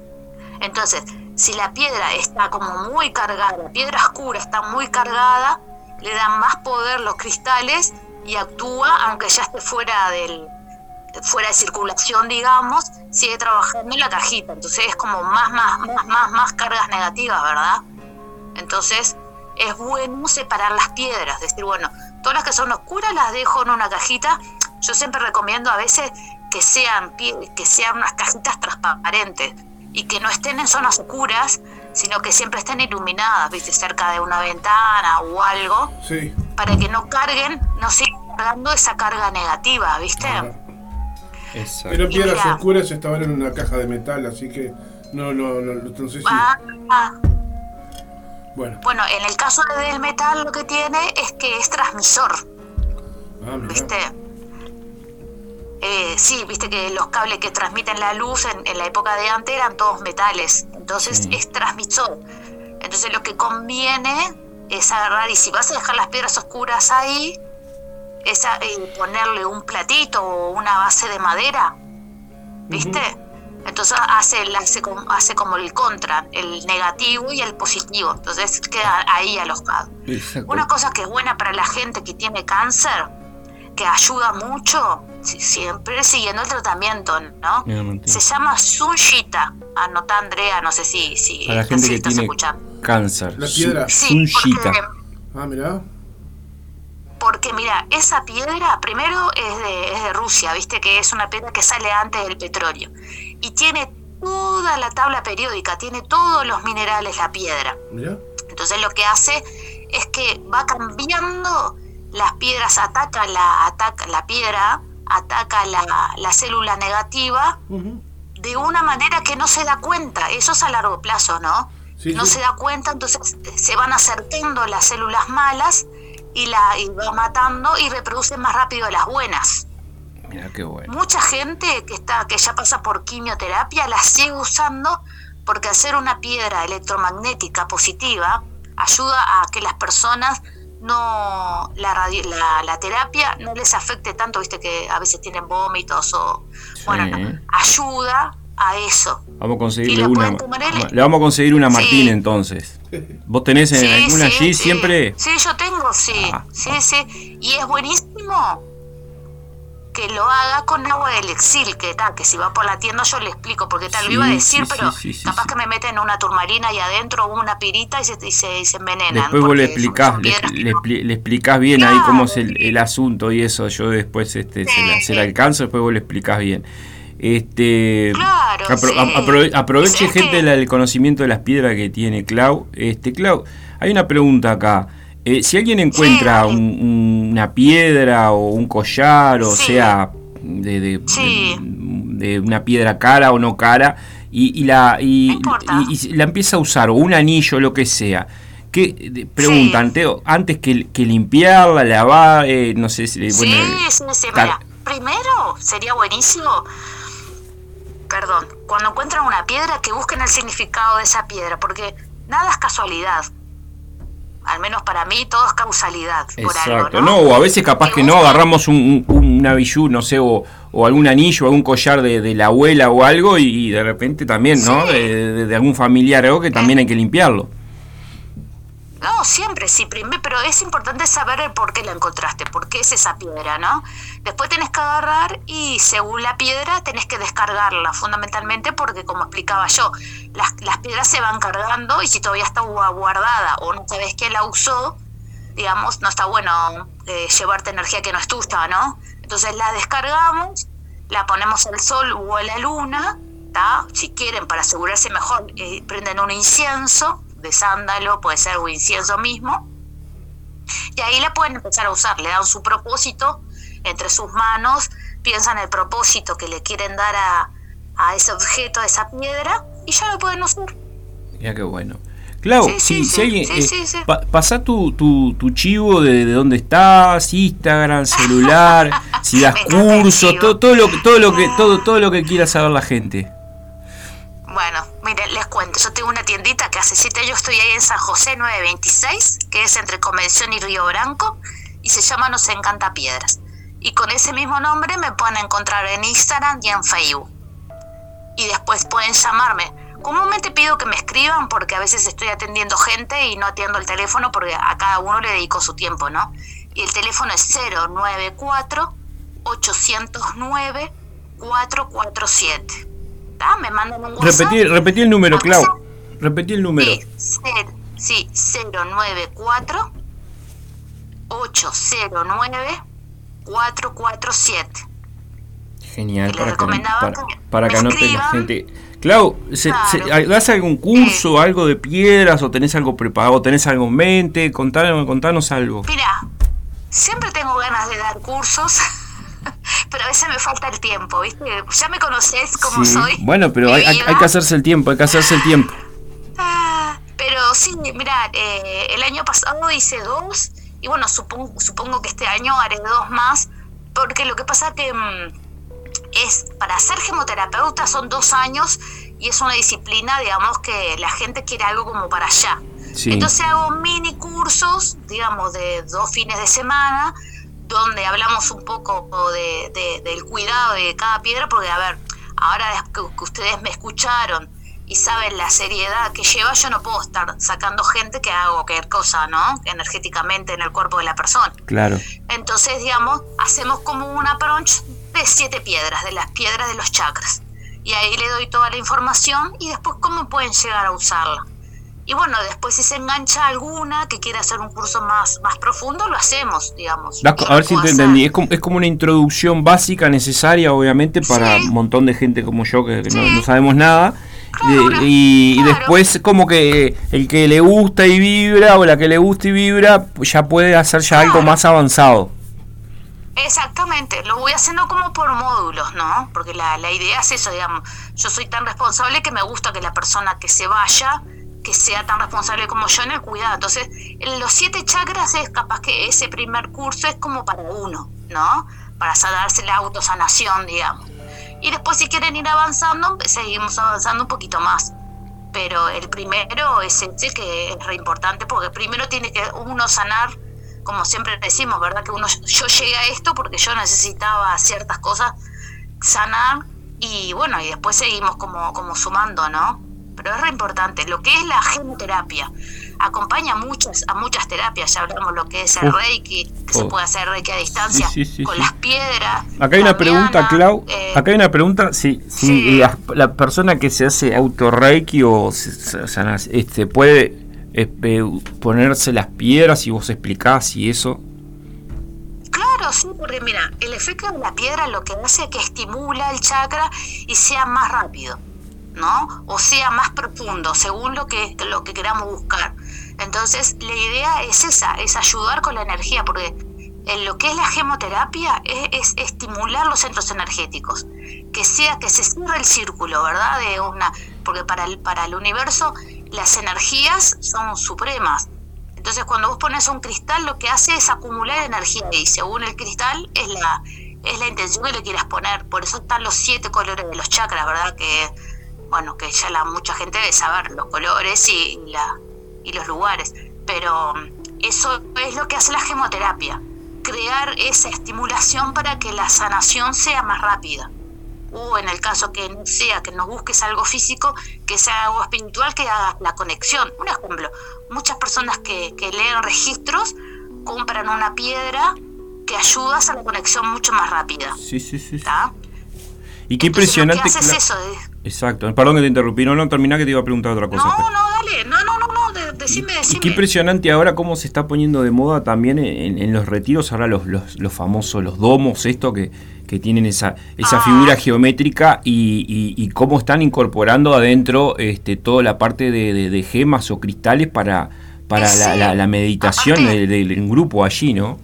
Entonces, si la piedra está como muy cargada, la piedra oscura está muy cargada, le dan más poder los cristales y actúa, aunque ya esté fuera del, fuera de circulación, digamos, sigue trabajando en la cajita. Entonces es como más, más, más, más, más cargas negativas, ¿verdad? Entonces es bueno separar las piedras, decir, bueno, todas las que son oscuras las dejo en una cajita. Yo siempre recomiendo a veces que sean, que sean unas cajitas transparentes y que no estén en zonas oscuras, sino que siempre estén iluminadas, ¿viste? cerca de una ventana o algo, sí. para que no carguen, no sigan cargando esa carga negativa, ¿viste? Pero piedras oscuras estaban en una caja de metal, así que no, no, no, no sé si... Ah, ah. Bueno. bueno, en el caso del metal lo que tiene es que es transmisor. Ah, ¿Viste? Eh, sí, viste que los cables que transmiten la luz en, la época de antes eran todos metales, entonces es transmisor. Entonces lo que conviene es agarrar y si vas a dejar las piedras oscuras ahí, es eh, ponerle un platito o una base de madera, ¿viste? Entonces hace, hace, hace como el contra, el negativo y el positivo. Entonces queda ahí alojado. Una cosa que es buena para la gente que tiene cáncer, que ayuda mucho, siempre siguiendo el tratamiento, ¿no? Se llama Sunshita. Anota Andrea, no sé si, si, para la gente que tiene cáncer. La piedra. Sunshita. ah, mira porque mira, esa piedra primero es de, es de Rusia, viste que es una piedra que sale antes del petróleo. Y tiene toda la tabla periódica, tiene todos los minerales la piedra. Entonces lo que hace es que va cambiando las piedras, ataca la, ataca la piedra, ataca la, célula negativa de una manera que no se da cuenta, eso es a largo plazo, ¿no? no se da cuenta, entonces se van acercando las células malas y la va matando y reproduce más rápido las buenas. Mira qué bueno. Mucha gente que está que ya pasa por quimioterapia la sigue usando porque hacer una piedra electromagnética positiva ayuda a que las personas no la, la, terapia no les afecte tanto, viste que a veces tienen vómitos o bueno, ayuda a eso. Vamos a conseguirle una. Le vamos a conseguir una Martín entonces. ¿Vos tenés en alguna allí siempre? Sí, yo tengo, sí. Ah, sí, sí. Y es buenísimo que lo haga con agua del exil, que tal, que si va por la tienda yo le explico, porque tal, lo iba a decir, pero capaz que me meten una turmarina y adentro una pirita y se, y se, se envenenan. Después vos le explicás, le, explicás bien ahí cómo es el, asunto y eso, yo después este, se, la, alcanzo, después vos le explicás bien. Este, aproveche gente el conocimiento de las piedras que tiene Clau. Este, Clau, hay una pregunta acá. Eh, si alguien encuentra una piedra o un collar, o sea, de, de, una piedra cara o no cara, y, la, y, la empieza a usar, o un anillo, lo que sea, que preguntan, antes que, que, limpiarla, lavar, eh, no sé si... Bueno, primero sería buenísimo perdón, cuando encuentran una piedra, que busquen el significado de esa piedra, porque nada es casualidad. Al menos para mí todo es causalidad. Exacto, ¿no? o a veces capaz que, no, agarramos un, un, no sé, o, algún anillo, algún collar de, la abuela o algo, y, de repente también, ¿no? De, algún familiar o algo que también hay que limpiarlo. No, siempre, sí, primero, pero es importante saber el por qué la encontraste, por qué es esa piedra, ¿no? Después tenés que agarrar y según la piedra tenés que descargarla, fundamentalmente porque como explicaba yo, las, las piedras se van cargando y si todavía está guardada o no sabes quién la usó, digamos, no está bueno eh, llevarte energía que no es tuya, ¿no? Entonces la descargamos, la ponemos al sol o a la luna. Si quieren, para asegurarse mejor, eh, prenden un incienso de sándalo, puede ser un incienso mismo, y ahí la pueden empezar a usar, le dan su propósito entre sus manos, piensan el propósito que le quieren dar a, a ese objeto, a esa piedra, y ya lo pueden usar. Ya qué bueno. Clau, si, alguien, pasa tu, tu, tu, chivo de, de, dónde estás, Instagram, celular, si das cursos, todo, todo lo todo lo que todo todo lo que quiera saber la gente. Bueno, mire, les cuento, yo tengo una tiendita que hace siete años estoy ahí en San José 926, que es entre Convención y Río Branco, y se llama Nos Encanta Piedras. Y con ese mismo nombre me pueden encontrar en Instagram y en Facebook. Y después pueden llamarme. Comúnmente pido que me escriban porque a veces estoy atendiendo gente y no atiendo el teléfono porque a cada uno le dedico su tiempo, ¿no? Y el teléfono es 094 809 447. Me mandan un WhatsApp. Repetí, el número, Clau. Repetí el número. Sí, 094 809 447. Genial, para que, para, que anote la gente. Clau, se, ¿das algún curso, algo de piedras o tenés algo preparado, tenés algo en mente? Contanos, contanos algo. Mira, siempre tengo ganas de dar cursos. pero a veces me falta el tiempo, ¿viste? Ya me conoces como soy. Bueno, pero hay, que hacerse el tiempo, hay que hacerse el tiempo. Ah, pero sí, mira, eh, el año pasado hice dos y bueno, supongo, supongo que este año haré dos más, porque lo que pasa que mm, es, para ser gemoterapeuta son dos años y es una disciplina, digamos, que la gente quiere algo como para allá. Entonces hago mini cursos, digamos, de dos fines de semana, donde hablamos un poco de, del cuidado de cada piedra, porque a ver, ahora que, ustedes me escucharon y saben la seriedad que lleva, yo no puedo estar sacando gente que haga cualquier cosa, ¿no? Energéticamente en el cuerpo de la persona. Claro. Entonces, digamos, hacemos como un approach de siete piedras, de las piedras de los chakras. Y ahí le doy toda la información y después cómo pueden llegar a usarla. Y bueno, después si se engancha alguna que quiera hacer un curso más, más profundo, lo hacemos, digamos. a ver si te entendí. Es como, es como una introducción básica necesaria, obviamente, para un montón de gente como yo que, no, sabemos nada. y, después como que el que le gusta y vibra o la que le gusta y vibra ya puede hacer ya algo más avanzado. Exactamente, lo voy haciendo como por módulos, ¿no? Porque la, la idea es eso, digamos, yo soy tan responsable que me gusta que la persona que se vaya que sea tan responsable como yo en el cuidado. Entonces, en los siete chakras es capaz que ese primer curso es como para uno, ¿no? Para darse la autosanación, digamos. Y después si quieren ir avanzando, seguimos avanzando un poquito más. Pero el primero es ese que es re importante porque primero tiene que uno sanar, como siempre decimos, ¿verdad? Que uno yo llegué a esto porque yo necesitaba ciertas cosas sanar y bueno, y después seguimos como, como sumando, ¿no? Pero es re importante. Lo que es la gemoterapia acompaña muchas, a muchas terapias. Ya hablamos lo que es el Reiki, que se oh. puede hacer Reiki a distancia con las piedras. Acá hay una pregunta, Clau. Eh, acá hay una pregunta: si, si la, persona que se hace auto Reiki o, este, puede ponerse las piedras y vos explicás y eso. Claro, sí, porque mira, el efecto de la piedra lo que hace es que estimula el chakra y sea más rápido. ¿No? O sea más profundo, según lo que, lo que queramos buscar. Entonces, la idea es esa, es ayudar con la energía, porque en lo que es la gemoterapia es, estimular los centros energéticos, que sea que se cierre el círculo, ¿verdad? De una, porque para el, para el universo las energías son supremas. Entonces, cuando vos pones un cristal, lo que hace es acumular energía y según el cristal es la es la intención que le quieras poner. Por eso están los siete colores de los chakras, ¿verdad? Que bueno, que ya la mucha gente debe saber los colores y la y los lugares, pero eso es lo que hace la gemoterapia, crear esa estimulación para que la sanación sea más rápida. O en el caso que no sea que nos busques algo físico, que sea algo espiritual, que haga la conexión. Un ejemplo, muchas personas que, leen registros compran una piedra que ayuda a la conexión mucho más rápida. Sí, sí, sí. Y qué impresionante. Lo es eso. Exacto. Perdón que te interrumpí. No, no, terminá que te iba a preguntar otra cosa. No, no, dale. No, no, no, no. Decime, decime. qué impresionante ahora cómo se está poniendo de moda también en, los retiros. Ahora los, los, famosos, los domos, esto que, que tienen esa, esa ah. figura geométrica y, cómo están incorporando adentro este, toda la parte de, gemas o cristales para, para la, meditación del grupo allí, ¿no?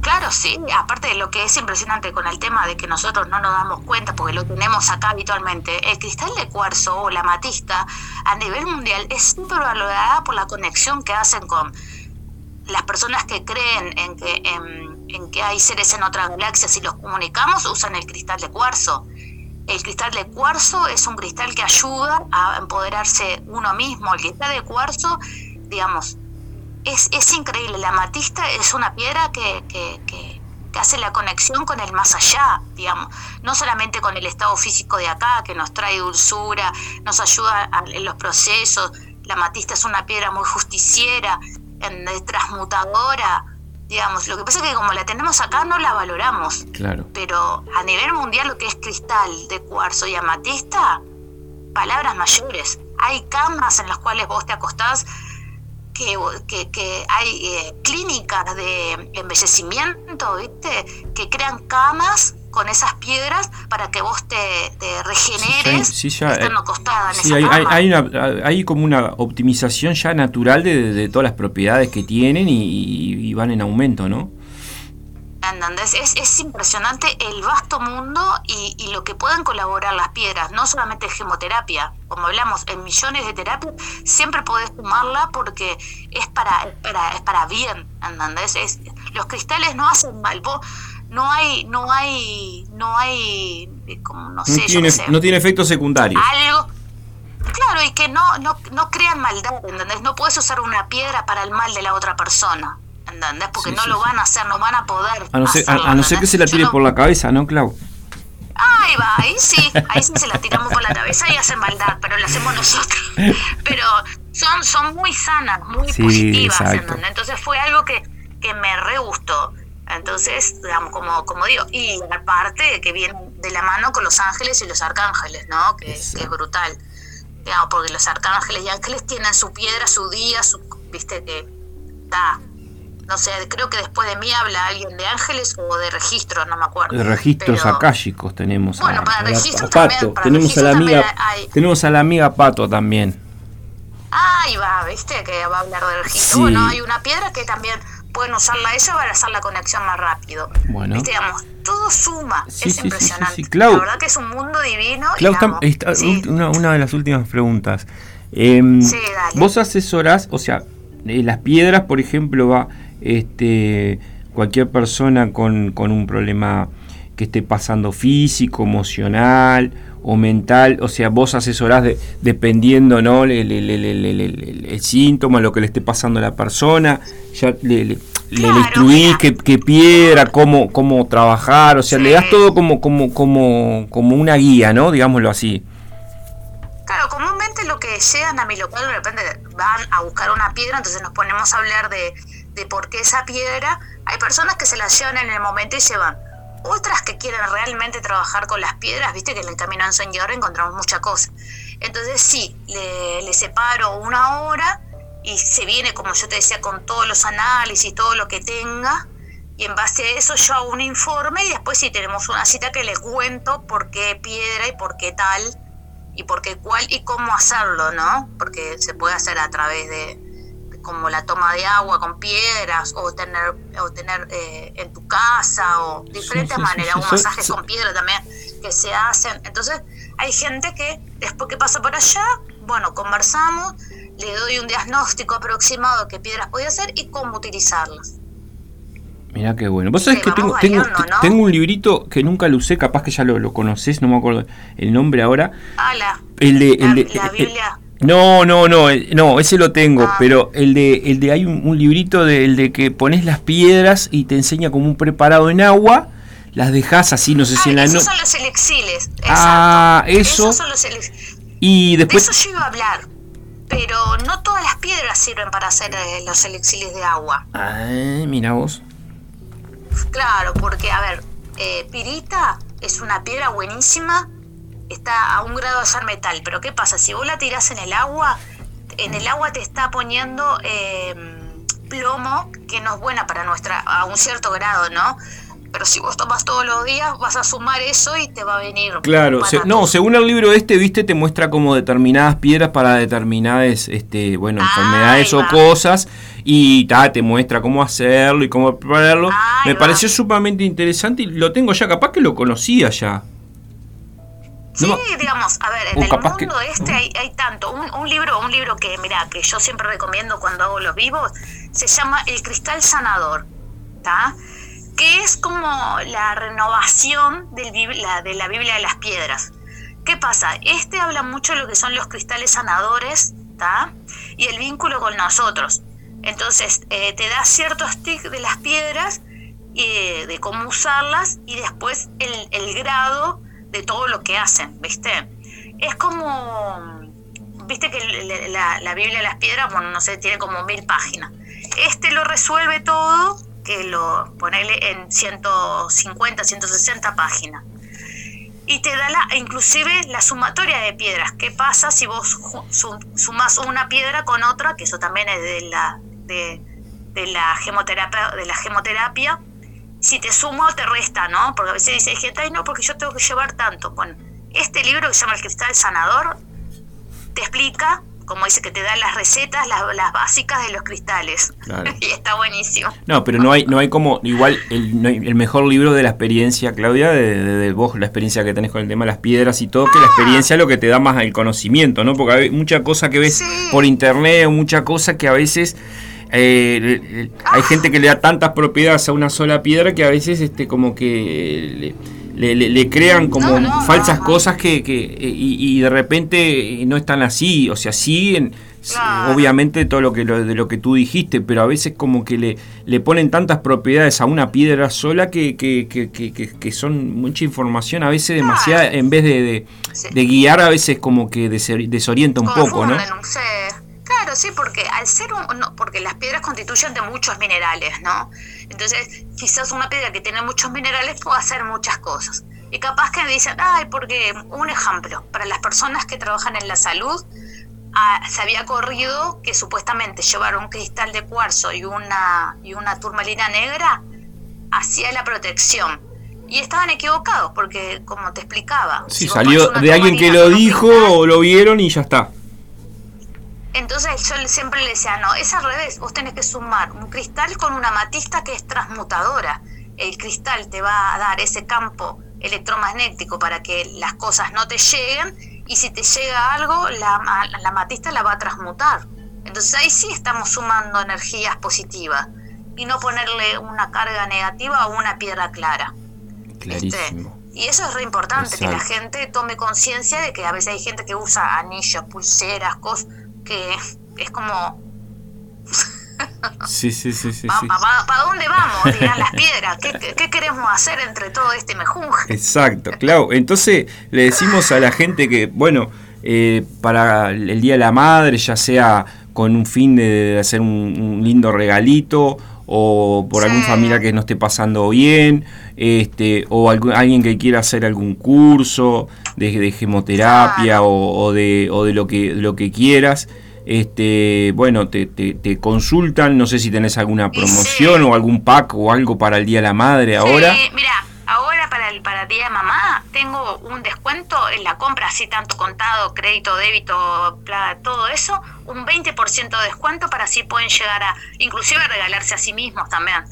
Claro, sí, aparte de lo que es impresionante con el tema de que nosotros no nos damos cuenta porque lo tenemos acá habitualmente, el cristal de cuarzo o la matista a nivel mundial es súper valorada por la conexión que hacen con las personas que creen en que, en, que hay seres en otras galaxias y los comunicamos, usan el cristal de cuarzo. El cristal de cuarzo es un cristal que ayuda a empoderarse uno mismo. El cristal de cuarzo, digamos, es, es increíble. La matista es una piedra que, que, que, hace la conexión con el más allá, digamos. No solamente con el estado físico de acá, que nos trae dulzura, nos ayuda en los procesos. La matista es una piedra muy justiciera, en, transmutadora. Digamos, lo que pasa es que como la tenemos acá no la valoramos. Claro. Pero a nivel mundial lo que es cristal de cuarzo y amatista, palabras mayores. Hay camas en las cuales vos te acostás que, que, hay eh, clínicas de embellecimiento, ¿viste? Que crean camas con esas piedras para que vos te, regeneres sí, ya, eh, sí, hay, hay, hay, como una optimización ya natural de, todas las propiedades que tienen y van en aumento, ¿no? Es, es, impresionante el vasto mundo y, lo que pueden colaborar las piedras, no solamente gemoterapia, como hablamos, en millones de terapias, siempre podés tomarla porque es para, es para, bien, ¿entendés? Es, los cristales no hacen mal, no hay, no hay, no hay, como, no sé, tiene, no tiene efectos secundarios. Algo, Claro, y que no, no, no crean maldad, ¿entendés? No puedes usar una piedra para el mal de la otra persona. ¿Entendés? Porque no lo van a hacer, no van a poder. A no ser, a, no ser que se la tire por la cabeza, ¿no, Clau? Ahí va, ahí sí, ahí sí se la tiramos por la cabeza y hacen maldad, pero la hacemos nosotros. Pero son, son muy sanas, muy positivas. Entonces fue algo que, que me re gustó. Entonces, digamos, como, como digo, y aparte que viene de la mano con los ángeles y los arcángeles, ¿no? Que, que es brutal. Digamos, porque los arcángeles y ángeles tienen su piedra, su día, su, viste, que está no sé, creo que después de mí habla alguien de ángeles o de registros, no me acuerdo. De registros pero... tenemos. Bueno, a, para registros también. tenemos, a la amiga, tenemos a la amiga Pato también. Ahí va, viste, que va a hablar de registro. Bueno, hay una piedra que también pueden usarla ella para hacer la conexión más rápido. Bueno. Viste, digamos, todo suma, es impresionante. la verdad que es un mundo divino. Clau, una, una, de las últimas preguntas. Eh, vos asesorás, o sea, eh, las piedras, por ejemplo, va este, cualquier persona con, un problema que esté pasando físico, emocional o mental, o sea, vos asesorás dependiendo ¿no? El, síntoma, lo que le esté pasando a la persona, ya le, instruís qué, piedra, cómo, cómo trabajar, o sea, le das todo como, como, como, como una guía, ¿no? Digámoslo así. Claro, comúnmente lo que llegan a mi local de repente van a buscar una piedra, entonces nos ponemos a hablar de, de por qué esa piedra, hay personas que se la llevan en el momento y se van. Otras que quieren realmente trabajar con las piedras, viste que en el camino a Señor encontramos muchas cosas. Entonces sí, le, separo una hora y se viene, como yo te decía, con todos los análisis, todo lo que tenga, y en base a eso yo hago un informe y después sí tenemos una cita que le cuento por qué piedra y por qué tal, y porque cuál y cómo hacerlo, ¿no? Porque se puede hacer a través de, como la toma de agua con piedras o tener o tener eh, en tu casa o diferentes maneras, un masaje con piedra también que se hacen. Entonces, hay gente que después que pasa por allá, bueno, conversamos, le doy un diagnóstico aproximado de qué piedras puede hacer y cómo utilizarlas. Mira qué bueno. Vos sabés que tengo, tengo, un librito que nunca lo usé, capaz que ya lo, lo conocés, no me acuerdo el nombre ahora. el de, el de, la, Biblia. No, no, no, no, ese lo tengo, ah. pero el de, el de hay un, librito de, el de que pones las piedras y te enseña como un preparado en agua, las dejas así, no sé si en la Esos son los elixiles. Ah, eso. Esos son los Y después. De eso yo iba a hablar pero no todas las piedras sirven para hacer eh, los elixiles de agua. Ah, mira vos. Claro, porque, a ver, eh, pirita es una piedra buenísima, está a un grado de ser metal, pero ¿qué pasa? Si vos la tirás en el agua, en el agua te está poniendo em, plomo, que no es buena para nuestra, a un cierto grado, ¿no? pero si vos tomas todos los días vas a sumar eso y te va a venir. Claro, no, según el libro este, viste, te muestra como determinadas piedras para determinadas, este, bueno, enfermedades o cosas y ta, te muestra cómo hacerlo y cómo prepararlo. Me pareció sumamente interesante y lo tengo ya, capaz que lo conocía ya. Sí, digamos, a ver, en el mundo este hay, hay tanto. Un, un, libro, un libro que, mira, que yo siempre recomiendo cuando hago los vivos, se llama El Cristal Sanador. ¿Está? que es como la renovación del, de la Biblia de las Piedras. ¿Qué pasa? Este habla mucho de lo que son los cristales sanadores y el vínculo con nosotros. Entonces, eh, te da ciertos tics de las piedras, y de cómo usarlas y después el, grado de todo lo que hacen, ¿viste? Es como, viste que la, la Biblia de las Piedras, bueno, no sé, tiene como mil páginas. Este lo resuelve todo que lo ponele en 150, 160 páginas. Y te da la, inclusive la sumatoria de piedras. ¿Qué pasa si vos sumas una piedra con otra? Que eso también es de la, de, la, gemoterapia, de la gemoterapia. Si te suma o te resta, ¿no? Porque a veces dice gente, ay, no, porque yo tengo que llevar tanto. Bueno, este libro que se llama El Cristal Sanador te explica como dice que te da las recetas, las, básicas de los cristales. y está buenísimo. No, pero no hay, no hay como, igual, el, el mejor libro de la experiencia, Claudia, de, vos, la experiencia que tenés con el tema de las piedras y todo, que la ah. experiencia es lo que te da más el conocimiento, ¿no? Porque hay mucha cosa que ves por internet o mucha cosa que a veces... Eh, hay gente que le da tantas propiedades a una sola piedra que a veces este como que le, le, crean como falsas cosas que, que y, de repente no están así, o sea, sí, en, obviamente todo lo que de lo que tú dijiste, pero a veces como que le, le ponen tantas propiedades a una piedra sola que, que, que, que son mucha información, a veces demasiada, en vez de, de, guiar, a veces como que desorienta un poco, ¿no? Claro, sí, porque al ser un, porque las piedras constituyen de muchos minerales, ¿no? Entonces, quizás una piedra que tiene muchos minerales puede hacer muchas cosas. Y capaz que me dicen, ay, porque un ejemplo, para las personas que trabajan en la salud, ah, se había corrido que supuestamente llevar un cristal de cuarzo y una, y una turmalina negra hacía la protección. Y estaban equivocados, porque como te explicaba. Sí, salió de alguien que lo dijo o lo vieron y ya está. Entonces yo siempre le decía, no, es al revés, vos tenés que sumar un cristal con una matista que es transmutadora. El cristal te va a dar ese campo electromagnético para que las cosas no te lleguen y si te llega algo, la, la matista la va a transmutar. Entonces ahí sí estamos sumando energías positivas y no ponerle una carga negativa a una piedra clara. Clarísimo. Y eso es re importante, que la gente tome conciencia de que a veces hay gente que usa anillos, pulseras, cosas que es como... Sí, sí, sí, sí. ¿Para dónde vamos? Dirán las piedras. ¿Qué, queremos hacer entre todo este mejunje? Exacto, claro. Entonces le decimos a la gente que, bueno, eh, para el Día de la Madre, ya sea con un fin de hacer un, lindo regalito o por algún familia que no esté pasando bien, este, o alguien que quiera hacer algún curso de, de gemoterapia o, de, o de lo que, lo que quieras. Este, bueno, te, te, consultan, no sé si tenés alguna promoción o algún pack o algo para el Día de la Madre ahora. mira, ahora para el, para día de mamá tengo un descuento en la compra, así tanto contado, crédito, débito, todo eso, un 20% de descuento para así pueden llegar a, inclusive regalarse a sí mismos también.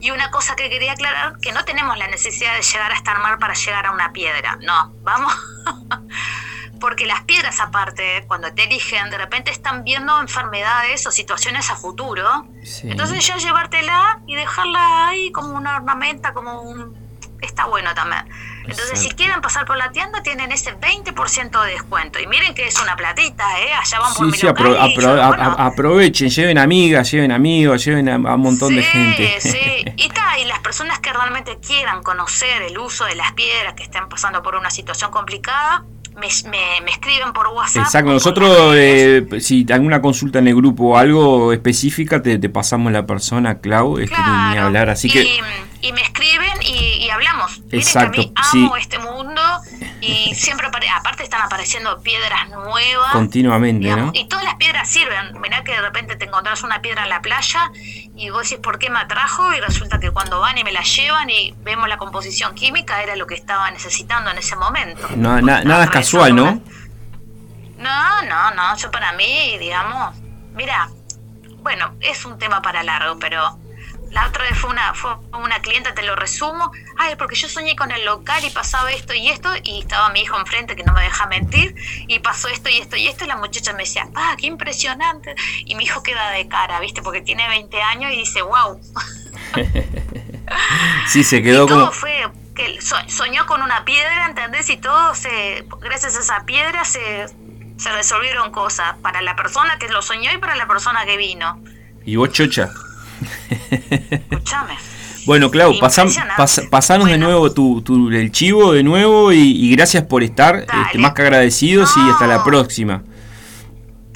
Y una cosa que quería aclarar, que no tenemos la necesidad de llegar hasta el mar para llegar a una piedra, no, vamos. porque las piedras aparte, cuando te eligen, de repente están viendo enfermedades o situaciones a futuro. Entonces ya llevártela y dejarla ahí como una ornamenta, como un... está bueno también. Entonces, si quieren pasar por la tienda, tienen ese 20% de descuento. Y miren que es una platita, ¿eh? Allá van por sí, sí, aprovechen, lleven amigas, lleven amigos, lleven a, un montón de gente. Sí, y, y las personas que realmente quieran conocer el uso de las piedras, que estén pasando por una situación complicada, me, escriben por WhatsApp. Exacto, nosotros eh, si alguna consulta en el grupo o algo específica, te, pasamos la persona, Clau, este, ni hablar, así que... Y me escriben y, hablamos. Exacto, Miren que amo este mundo y siempre, aparte están apareciendo piedras nuevas. Continuamente, ¿no? Y todas las piedras sirven. Mirá que de repente te encontrás una piedra en la playa y vos decís, ¿por qué me atrajo? Y resulta que cuando van y me la llevan y vemos la composición química, era lo que estaba necesitando en ese momento. No, nada es casual, ¿no? No, no, no. Yo para mí, digamos, mira, bueno, es un tema para largo, pero la otra vez fue una, fue una clienta, te lo resumo. Ay, porque yo soñé con el local y pasaba esto y esto, y estaba mi hijo enfrente que no me deja mentir, y pasó esto y esto y esto, y la muchacha me decía, ¡ah, qué impresionante! Y mi hijo queda de cara, ¿viste? Porque tiene 20 años y dice, ¡wow! sí, se quedó todo fue que soñó con una piedra, ¿entendés? Y todo, se, gracias a esa piedra se, se resolvieron cosas para la persona que lo soñó y para la persona que vino. ¿Y vos, chocha? Bueno, Clau, pasanos de nuevo tu, tu, el chivo de nuevo y, gracias por estar, este, más que agradecidos y hasta la próxima.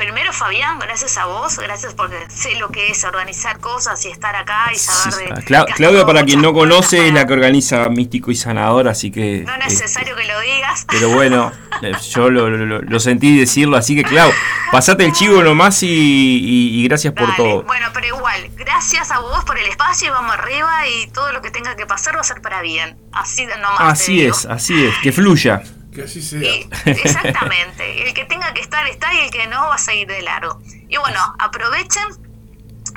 Primero, Fabián, gracias a vos, gracias porque sé lo que es organizar cosas y estar acá y saber de. Claudia, para quien no conoce, es la que organiza Místico y Sanador, así que. No es necesario que lo digas. Pero bueno, eh, yo lo, sentí decirlo, así que, Clau, pasate el chivo nomás y, y, gracias por todo. Bueno, pero igual, gracias a vos por el espacio, vamos arriba y todo lo que tenga que pasar va a ser para bien. Así nomás. Así es, así es, que fluya. Que así sea. exactamente. El que tenga que estar está y el que no va a seguir de largo. Y bueno, aprovechen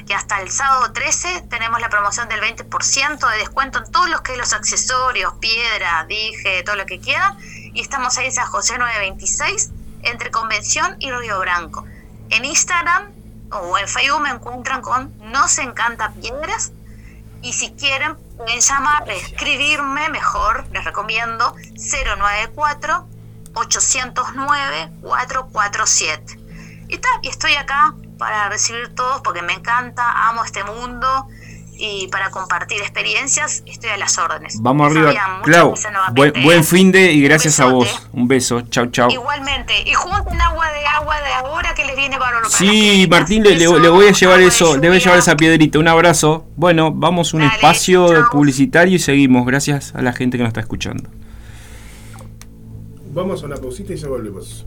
que hasta el sábado 13 tenemos la promoción del 20% de descuento en todos los que los accesorios, piedra, dije, todo lo que quieran. Y estamos ahí en San José 926, entre Convención y Río Branco. En Instagram o en Facebook me encuentran con Nos Encanta Piedras. Y si quieren, pueden llamar, escribirme mejor, les recomiendo 094 809 447. Y, y estoy acá para recibir todos porque me encanta, amo este mundo y para compartir experiencias estoy a las órdenes. Vamos arriba, Clau. Buen, buen, fin de y gracias a vos. Un beso, chau, chau. Igualmente. Y junten agua de agua de ahora que les viene para Sí, Martín, le, le, voy a llevar eso, debe llevar esa piedrita. Un abrazo. Bueno, vamos a un espacio publicitario y seguimos. Gracias a la gente que nos está escuchando. Vamos a una pausita y ya volvemos.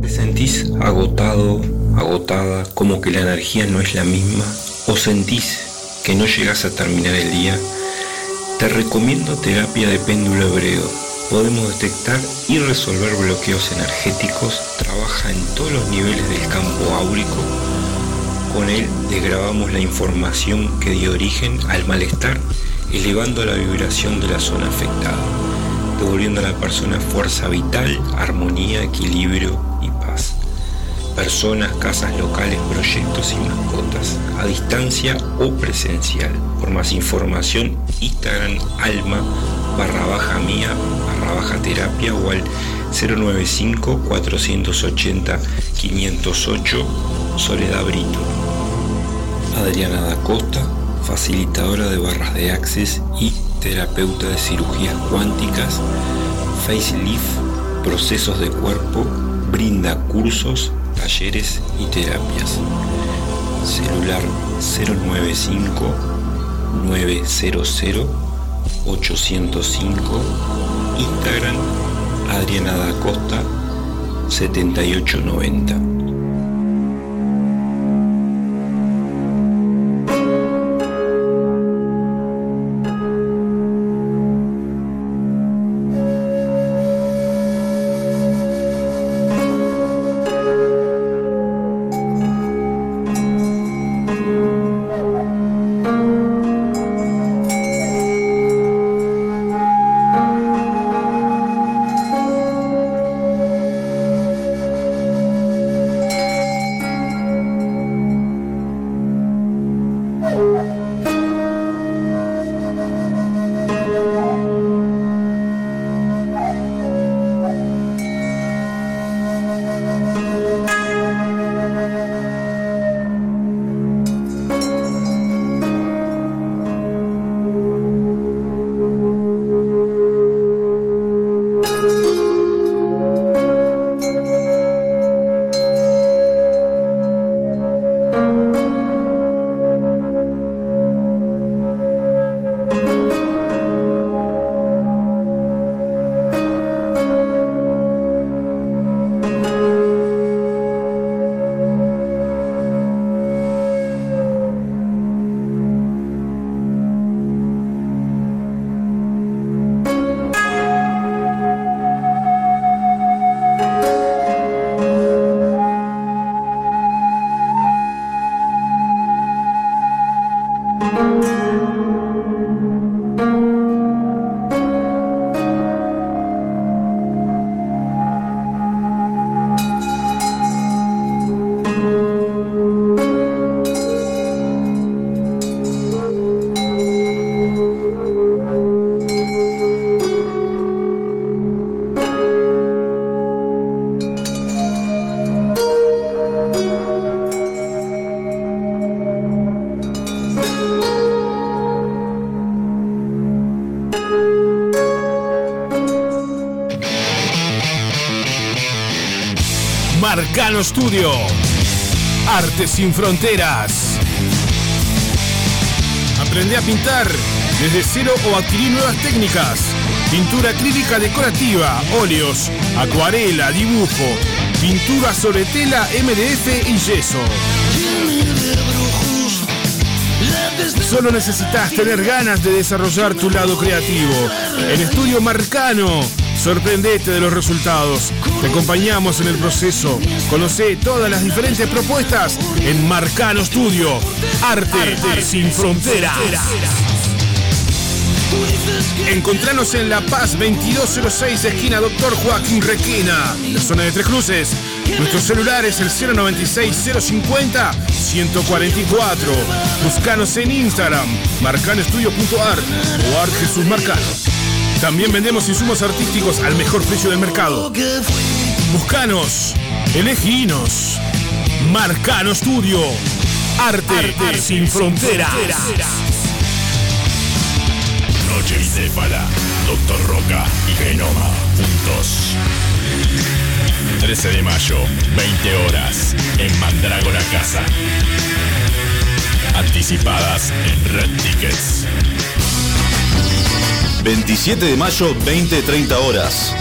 ¿Te sentís agotado, agotada, como que la energía no es la misma? ¿O sentís que no llegas a terminar el día? Te recomiendo terapia de péndulo hebreo. Podemos detectar y resolver bloqueos energéticos, trabaja en todos los niveles del campo áurico. Con él desgrabamos la información que dio origen al malestar, elevando la vibración de la zona afectada, devolviendo a la persona fuerza vital, armonía, equilibrio personas, casas locales, proyectos y mascotas, a distancia o presencial. Por más información, Instagram alma barra baja mía barra baja terapia o al 095 480 508 Soledad Brito. Adriana da Costa, facilitadora de barras de Access y terapeuta de cirugías cuánticas, facelift, procesos de cuerpo, brinda cursos talleres y terapias. Celular 095 900 805 Instagram Adriana da Costa 7890 Marcano Studio. Arte sin fronteras. Aprende a pintar desde cero o adquirir nuevas técnicas. Pintura acrílica decorativa, óleos, acuarela, dibujo, pintura sobre tela, MDF y yeso. Solo necesitas tener ganas de desarrollar tu lado creativo. En Estudio Marcano, sorprendete de los resultados. Te acompañamos en el proceso. Conoce todas las diferentes propuestas en Marcano Studio. Arte, sin fronteras. Encontranos en La Paz 2206, esquina Doctor Joaquín Requina, la zona de Tres Cruces. Nuestro celular es el 096-050-144. Buscanos en Instagram, marcanoestudio.art o Art Jesús Marcano. También vendemos insumos artísticos al mejor precio del mercado. Buscanos, eleginos. Marcano Studio. Arte, sin fronteras. Noche bicéfala, Doctor Roca y Genoma juntos. 13 de mayo, 20 horas, en Mandrágora Casa. Anticipadas en Red Tickets. 27 de mayo, 20-30 horas.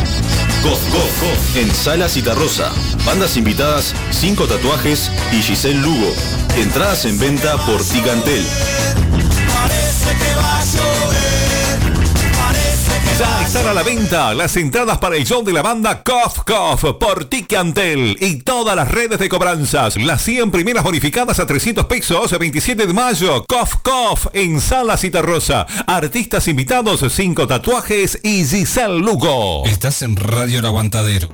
Goth Goth en Sala Citarrosa. Bandas invitadas, 5 tatuajes y Giselle Lugo. Entradas en venta por Ticantel. Ya están a la venta las entradas para el show de la banda Cough Cough por Ticantel y todas las redes de cobranzas. Las 100 primeras bonificadas a 300 pesos, 27 de mayo. Cough Cough en Sala Citarrosa. Artistas invitados, 5 tatuajes y Giselle Lugo. Estás en Radio El Aguantadero.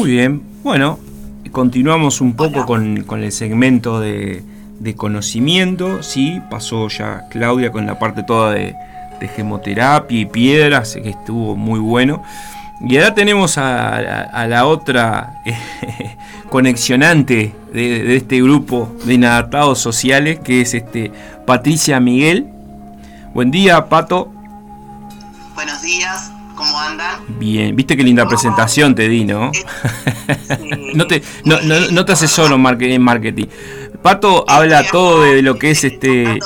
Muy bien. Bueno, continuamos un poco con, con el segmento de, de conocimiento. Sí, pasó ya Claudia con la parte toda de, de gemoterapia y piedras, que estuvo muy bueno. Y ahora tenemos a, a- a la otra eh, conexionante de, de este grupo de inadaptados sociales, que es este Patricia Miguel. Buen día, Pato. Bien, viste qué linda presentación te di, ¿no? no te, no, no, no te en marke- en marketing. Pato habla todo de lo que es este.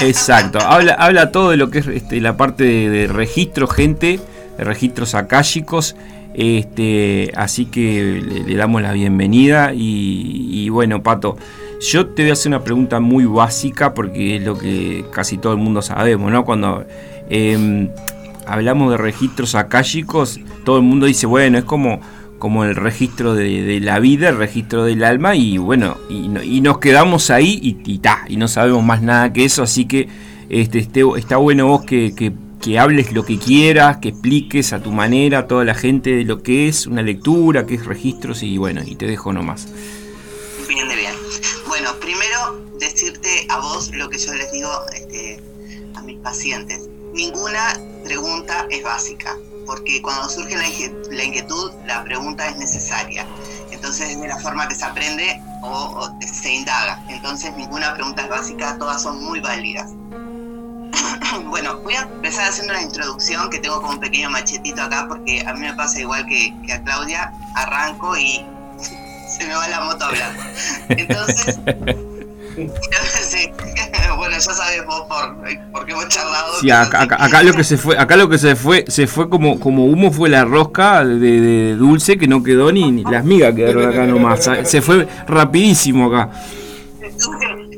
Exacto, habla, habla todo de lo que es este, la parte de, de registro, gente, de registros akáshicos. Este, así que le, le damos la bienvenida. Y, y bueno, Pato, yo te voy a hacer una pregunta muy básica porque es lo que casi todo el mundo sabemos, ¿no? Cuando em, hablamos de registros akáshicos, todo el mundo dice, bueno, es como, como el registro de, la vida, el registro del alma, y bueno, y, y nos quedamos ahí y, ta, y no sabemos más nada que eso, así que este, este, está bueno vos que, que- hables lo que quieras, que expliques a tu manera a toda la gente de lo que es una lectura, qué es registros, y bueno, y te dejo nomás. Bien, bien. Bueno, primero decirte a vos lo que yo les digo este, a mis pacientes. Ninguna pregunta es básica, porque cuando surge la inquie- la inquietud, la pregunta es necesaria. Entonces es de la forma que se aprende o, o se indaga. Entonces ninguna pregunta es básica, todas son muy válidas. bueno, voy a empezar haciendo la introducción que tengo como un pequeño machetito acá porque a mí me pasa igual que, que a Claudia, arranco y se me va la moto hablando. Entonces, sí, bueno, ya sabes vos por, porque hemos charlado. Sí, acá, acá- acá lo que se fue, acá lo que se fue, se fue como, como humo fue la rosca de, de dulce que no quedó ni, ni las migas quedaron acá nomás. Se fue rapidísimo acá.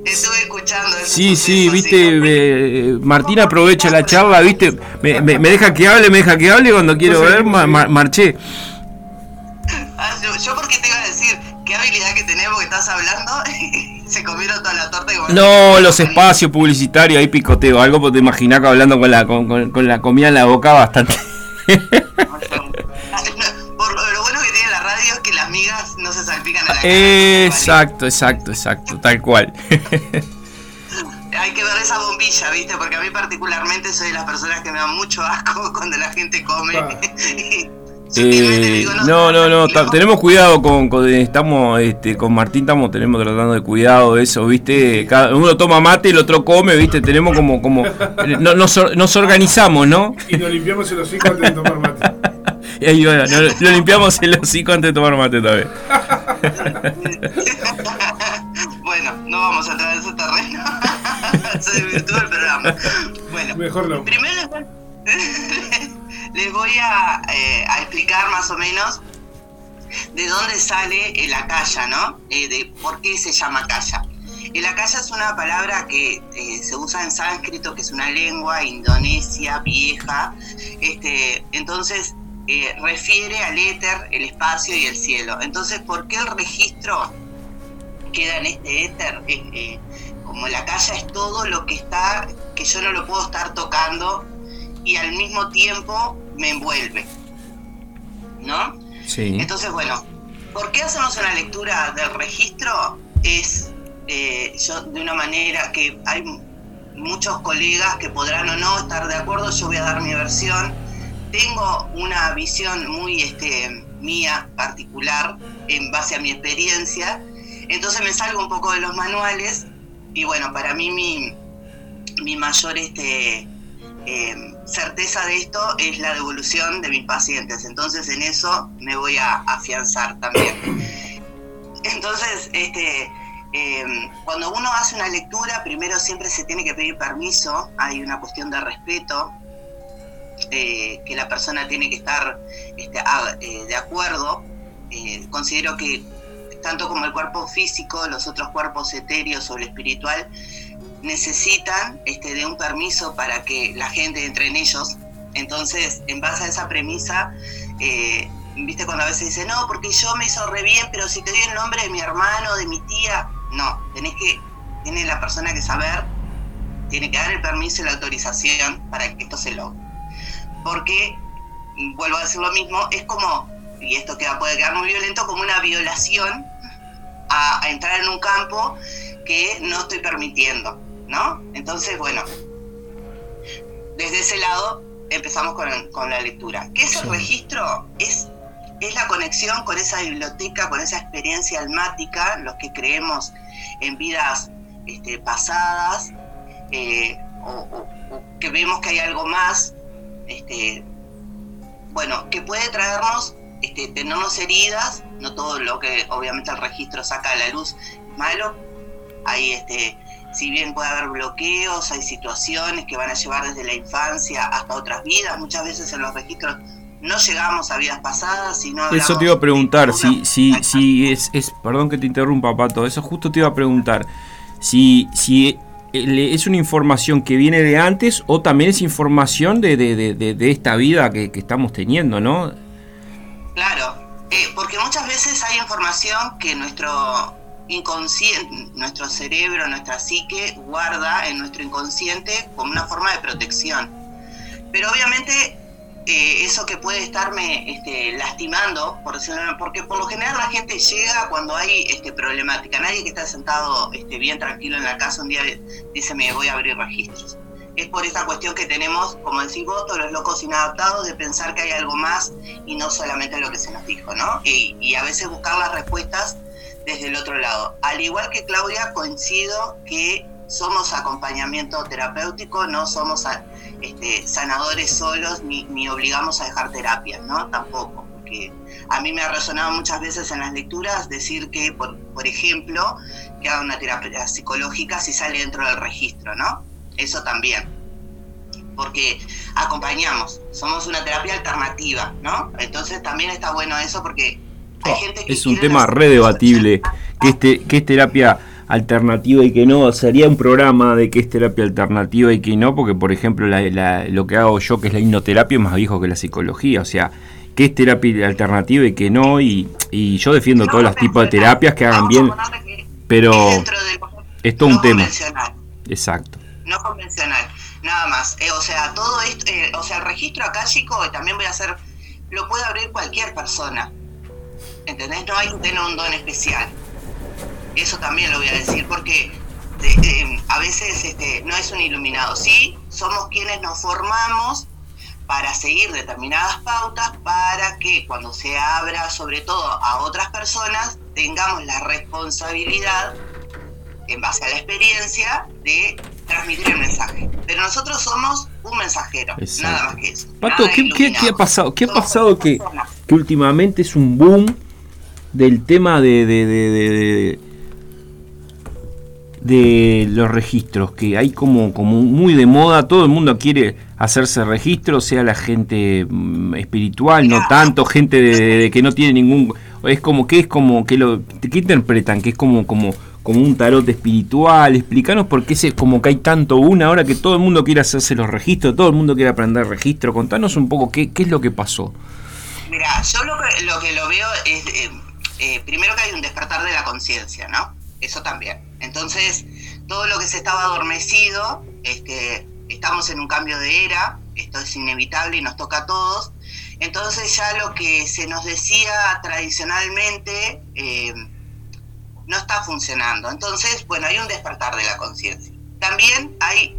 Estuve escuchando eso. Sí, sí, viste, eh, Martín aprovecha la charla, viste, me, me- me deja que hable, me deja que hable cuando quiero ver ma- ma- marché. Ah, yo, yo porque te iba a decir qué habilidad que tenés porque estás hablando se comieron toda la torta y No, los espacios publicitarios, ahí picoteo, algo porque te imaginás que hablando con la, con, con- con la comida en la boca bastante. por lo, lo bueno que tiene la radio es que las migas no se salpican a la cara. Exacto, exacto, exacto, tal cual. Hay que ver esa bombilla, ¿viste? Porque a mí particularmente soy de las personas que me dan mucho asco cuando la gente come. Eh, no, no, no, tenemos cuidado con, con- estamos, este, con Martín estamos, tenemos tratando de cuidado de eso, viste, cada uno toma mate, el otro come, viste, tenemos como, como, no- nos, or- nos organizamos, ¿no? Y nos limpiamos el hocico antes de tomar mate. Y ahí va, no- lo limpiamos el hocico antes de tomar mate también. bueno, no vamos a entrar en ese terreno. Se desvirtuó el programa. Bueno, Mejor no. primero les voy, eh, a explicar más o menos de dónde sale el acaya, ¿no? Eh, de por qué se llama acaya. El acaya es una palabra que eh, se usa en sánscrito, que es una lengua indonesia vieja. Este, entonces, eh, refiere al éter, el espacio y el cielo. Entonces, ¿por qué el registro queda en este éter? Eh, eh, como la calle es todo lo que está, que yo no lo puedo estar tocando y al mismo tiempo me envuelve. ¿No? Sí. Entonces, bueno, ¿por qué hacemos una lectura del registro? Es eh, yo de una manera que hay muchos colegas que podrán o no estar de acuerdo, yo voy a dar mi versión. Tengo una visión muy este, mía, particular, en base a mi experiencia. Entonces me salgo un poco de los manuales y bueno, para mí mi, mi mayor este, eh, certeza de esto es la devolución de mis pacientes. Entonces en eso me voy a afianzar también. Entonces, este, eh, cuando uno hace una lectura, primero siempre se tiene que pedir permiso, hay una cuestión de respeto, eh, que la persona tiene que estar este, a- eh, de acuerdo. Eh, considero que tanto como el cuerpo físico, los otros cuerpos etéreos o el espiritual, necesitan este, de un permiso para que la gente entre en ellos. Entonces, en base a esa premisa, eh, viste cuando a veces dicen, no, porque yo me hizo re bien, pero si te doy el nombre de mi hermano, de mi tía, no, tenés que, tiene la persona que saber, tiene que dar el permiso y la autorización para que esto se logre. Porque, vuelvo a decir lo mismo, es como y esto queda, puede quedar muy violento, como una violación a, a entrar en un campo que no estoy permitiendo, ¿no? Entonces, bueno, desde ese lado empezamos con, con la lectura. ¿Qué es el registro? Es, es la conexión con esa biblioteca, con esa experiencia almática, los que creemos en vidas este, pasadas, eh, o, que vemos que hay algo más, este, bueno, que puede traernos, este, tenernos heridas, no todo lo que obviamente el registro saca a la luz es malo, hay este, si bien puede haber bloqueos, hay situaciones que van a llevar desde la infancia hasta otras vidas, muchas veces en los registros no llegamos a vidas pasadas, sino Eso te iba a preguntar, si, si, si es, es, perdón que te interrumpa, Pato, eso justo te iba a preguntar, si, si es una información que viene de antes o también es información de, de, de, de esta vida que, que, estamos teniendo, ¿no? Claro, eh, porque muchas veces hay información que nuestro inconsciente, nuestro cerebro, nuestra psique guarda en nuestro inconsciente como una forma de protección. Pero obviamente eh, eso que puede estarme este, lastimando, por decirlo, porque por lo general la gente llega cuando hay este, problemática. Nadie que está sentado este, bien tranquilo en la casa un día dice me voy a abrir registros. Es por esa cuestión que tenemos, como decís vos, todos los locos inadaptados de pensar que hay algo más y no solamente lo que se nos dijo, ¿no? Y, y a veces buscar las respuestas desde el otro lado. Al igual que Claudia, coincido que somos acompañamiento terapéutico, no somos este, sanadores solos ni, obligamos a dejar terapias, ¿no? Tampoco, porque a mí me ha resonado muchas veces en las lecturas decir que, por, por ejemplo, que haga una terapia psicológica si sale dentro del registro, ¿no? Eso también. Porque acompañamos, somos una terapia alternativa, ¿no? Entonces también está bueno eso porque es un tema redebatible que este que es terapia alternativa y que no sería un programa de qué es terapia alternativa y que no porque por ejemplo la, la, lo que hago yo que es la hipnoterapia es más viejo que la psicología o sea qué es terapia alternativa y que no y, y yo defiendo no, todos los tipos de terapias que hagan bien pero es todo un tema. exacto. No convencional nada más. Eh, o sea todo esto eh, o sea el registro acá chico también voy a hacer lo puede abrir cualquier persona ¿entendés? No hay que tener un don especial. Eso también lo voy a decir, porque de, de, a veces este, no es un iluminado. Sí, somos quienes nos formamos para seguir determinadas pautas para que cuando se abra sobre todo a otras personas tengamos la responsabilidad en base a la experiencia de transmitir el mensaje. Pero nosotros somos un mensajero, Exacto. nada más que eso. Pato, ¿qué, ¿qué, ¿qué, ha pasado? ¿Qué ha pasado que, que últimamente es un boom del tema de, de, de, de, los registros, que hay como, como muy de moda, todo el mundo quiere hacerse registro, sea la gente espiritual, no tanto, gente de, que no tiene ningún... Es como que es como que lo que interpretan, que es como como como un tarot espiritual, explícanos por qué es como que hay tanto una ahora que todo el mundo quiere hacerse los registros, todo el mundo quiere aprender registro, contanos un poco qué, qué es lo que pasó. Mira, yo lo que lo, que lo veo es... Eh, eh, primero que hay un despertar de la conciencia, ¿no? Eso también. Entonces, todo lo que se estaba adormecido, este, estamos en un cambio de era, esto es inevitable y nos toca a todos. Entonces ya lo que se nos decía tradicionalmente eh, no está funcionando. Entonces, bueno, hay un despertar de la conciencia. También hay,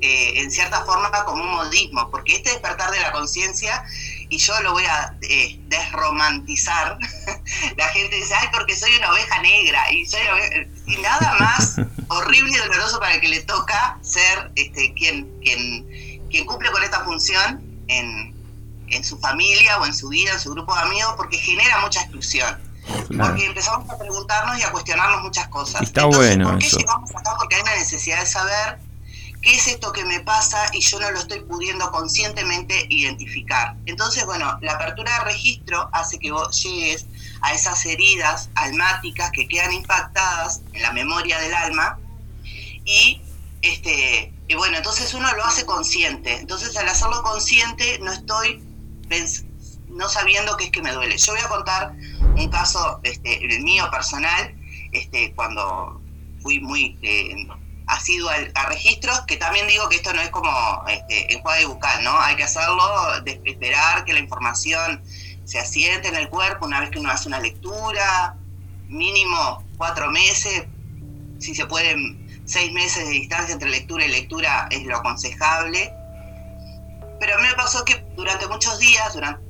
eh, en cierta forma, como un modismo, porque este despertar de la conciencia y yo lo voy a eh, desromantizar, la gente dice, ay, porque soy una oveja negra, y soy y nada más horrible y doloroso para el que le toca ser este, quien, quien, quien cumple con esta función en, en su familia o en su vida, en su grupo de amigos, porque genera mucha exclusión. Claro. Porque empezamos a preguntarnos y a cuestionarnos muchas cosas. Está Entonces, bueno ¿por qué eso. llegamos acá? Porque hay una necesidad de saber qué es esto que me pasa y yo no lo estoy pudiendo conscientemente identificar. Entonces, bueno, la apertura de registro hace que vos llegues a esas heridas almáticas que quedan impactadas en la memoria del alma y este y bueno, entonces uno lo hace consciente. Entonces, al hacerlo consciente no estoy no sabiendo qué es que me duele. Yo voy a contar un caso este el mío personal, este cuando fui muy eh, asiduo a, a, registros, que también digo que esto no es como este, enjuague bucal, ¿no? Hay que hacerlo, de, esperar que la información se asiente en el cuerpo una vez que uno hace una lectura, mínimo cuatro meses, si se pueden seis meses de distancia entre lectura y lectura es lo aconsejable. Pero a mí me pasó que durante muchos días, durante,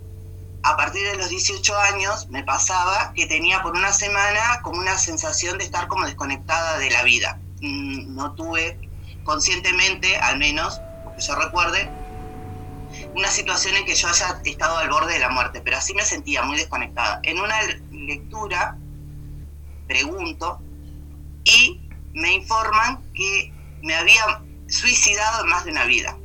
a partir de los 18 años, me pasaba que tenía por una semana como una sensación de estar como desconectada de la vida. Mm, no tuve conscientemente, al menos, que yo recuerde, una situación en que yo haya estado al borde de la muerte, pero así me sentía muy desconectada. En una lectura pregunto y me informan que me había suicidado en más de una vida.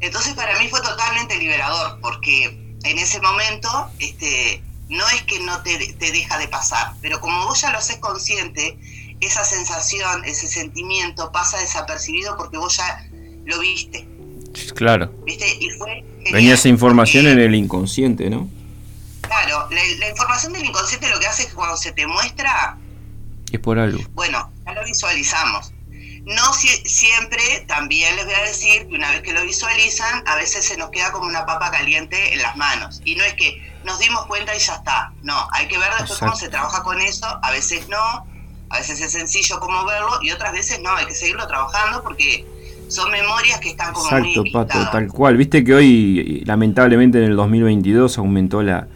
Entonces para mí fue totalmente liberador, porque en ese momento este, no es que no te, te deja de pasar, pero como vos ya lo haces consciente, esa sensación, ese sentimiento pasa desapercibido porque vos ya lo viste. Claro. ¿Viste? Y fue Venía esa información en el inconsciente, ¿no? Claro, la, la información del inconsciente lo que hace es que cuando se te muestra, Es por algo. bueno, ya lo visualizamos. No si- siempre, también les voy a decir que una vez que lo visualizan, a veces se nos queda como una papa caliente en las manos. Y no es que nos dimos cuenta y ya está. No, hay que ver después cómo se trabaja con eso. A veces no, a veces es sencillo como verlo y otras veces no, hay que seguirlo trabajando porque son memorias que están como Exacto, muy Pato, tal cual. Viste que hoy, lamentablemente, en el 2022 aumentó la,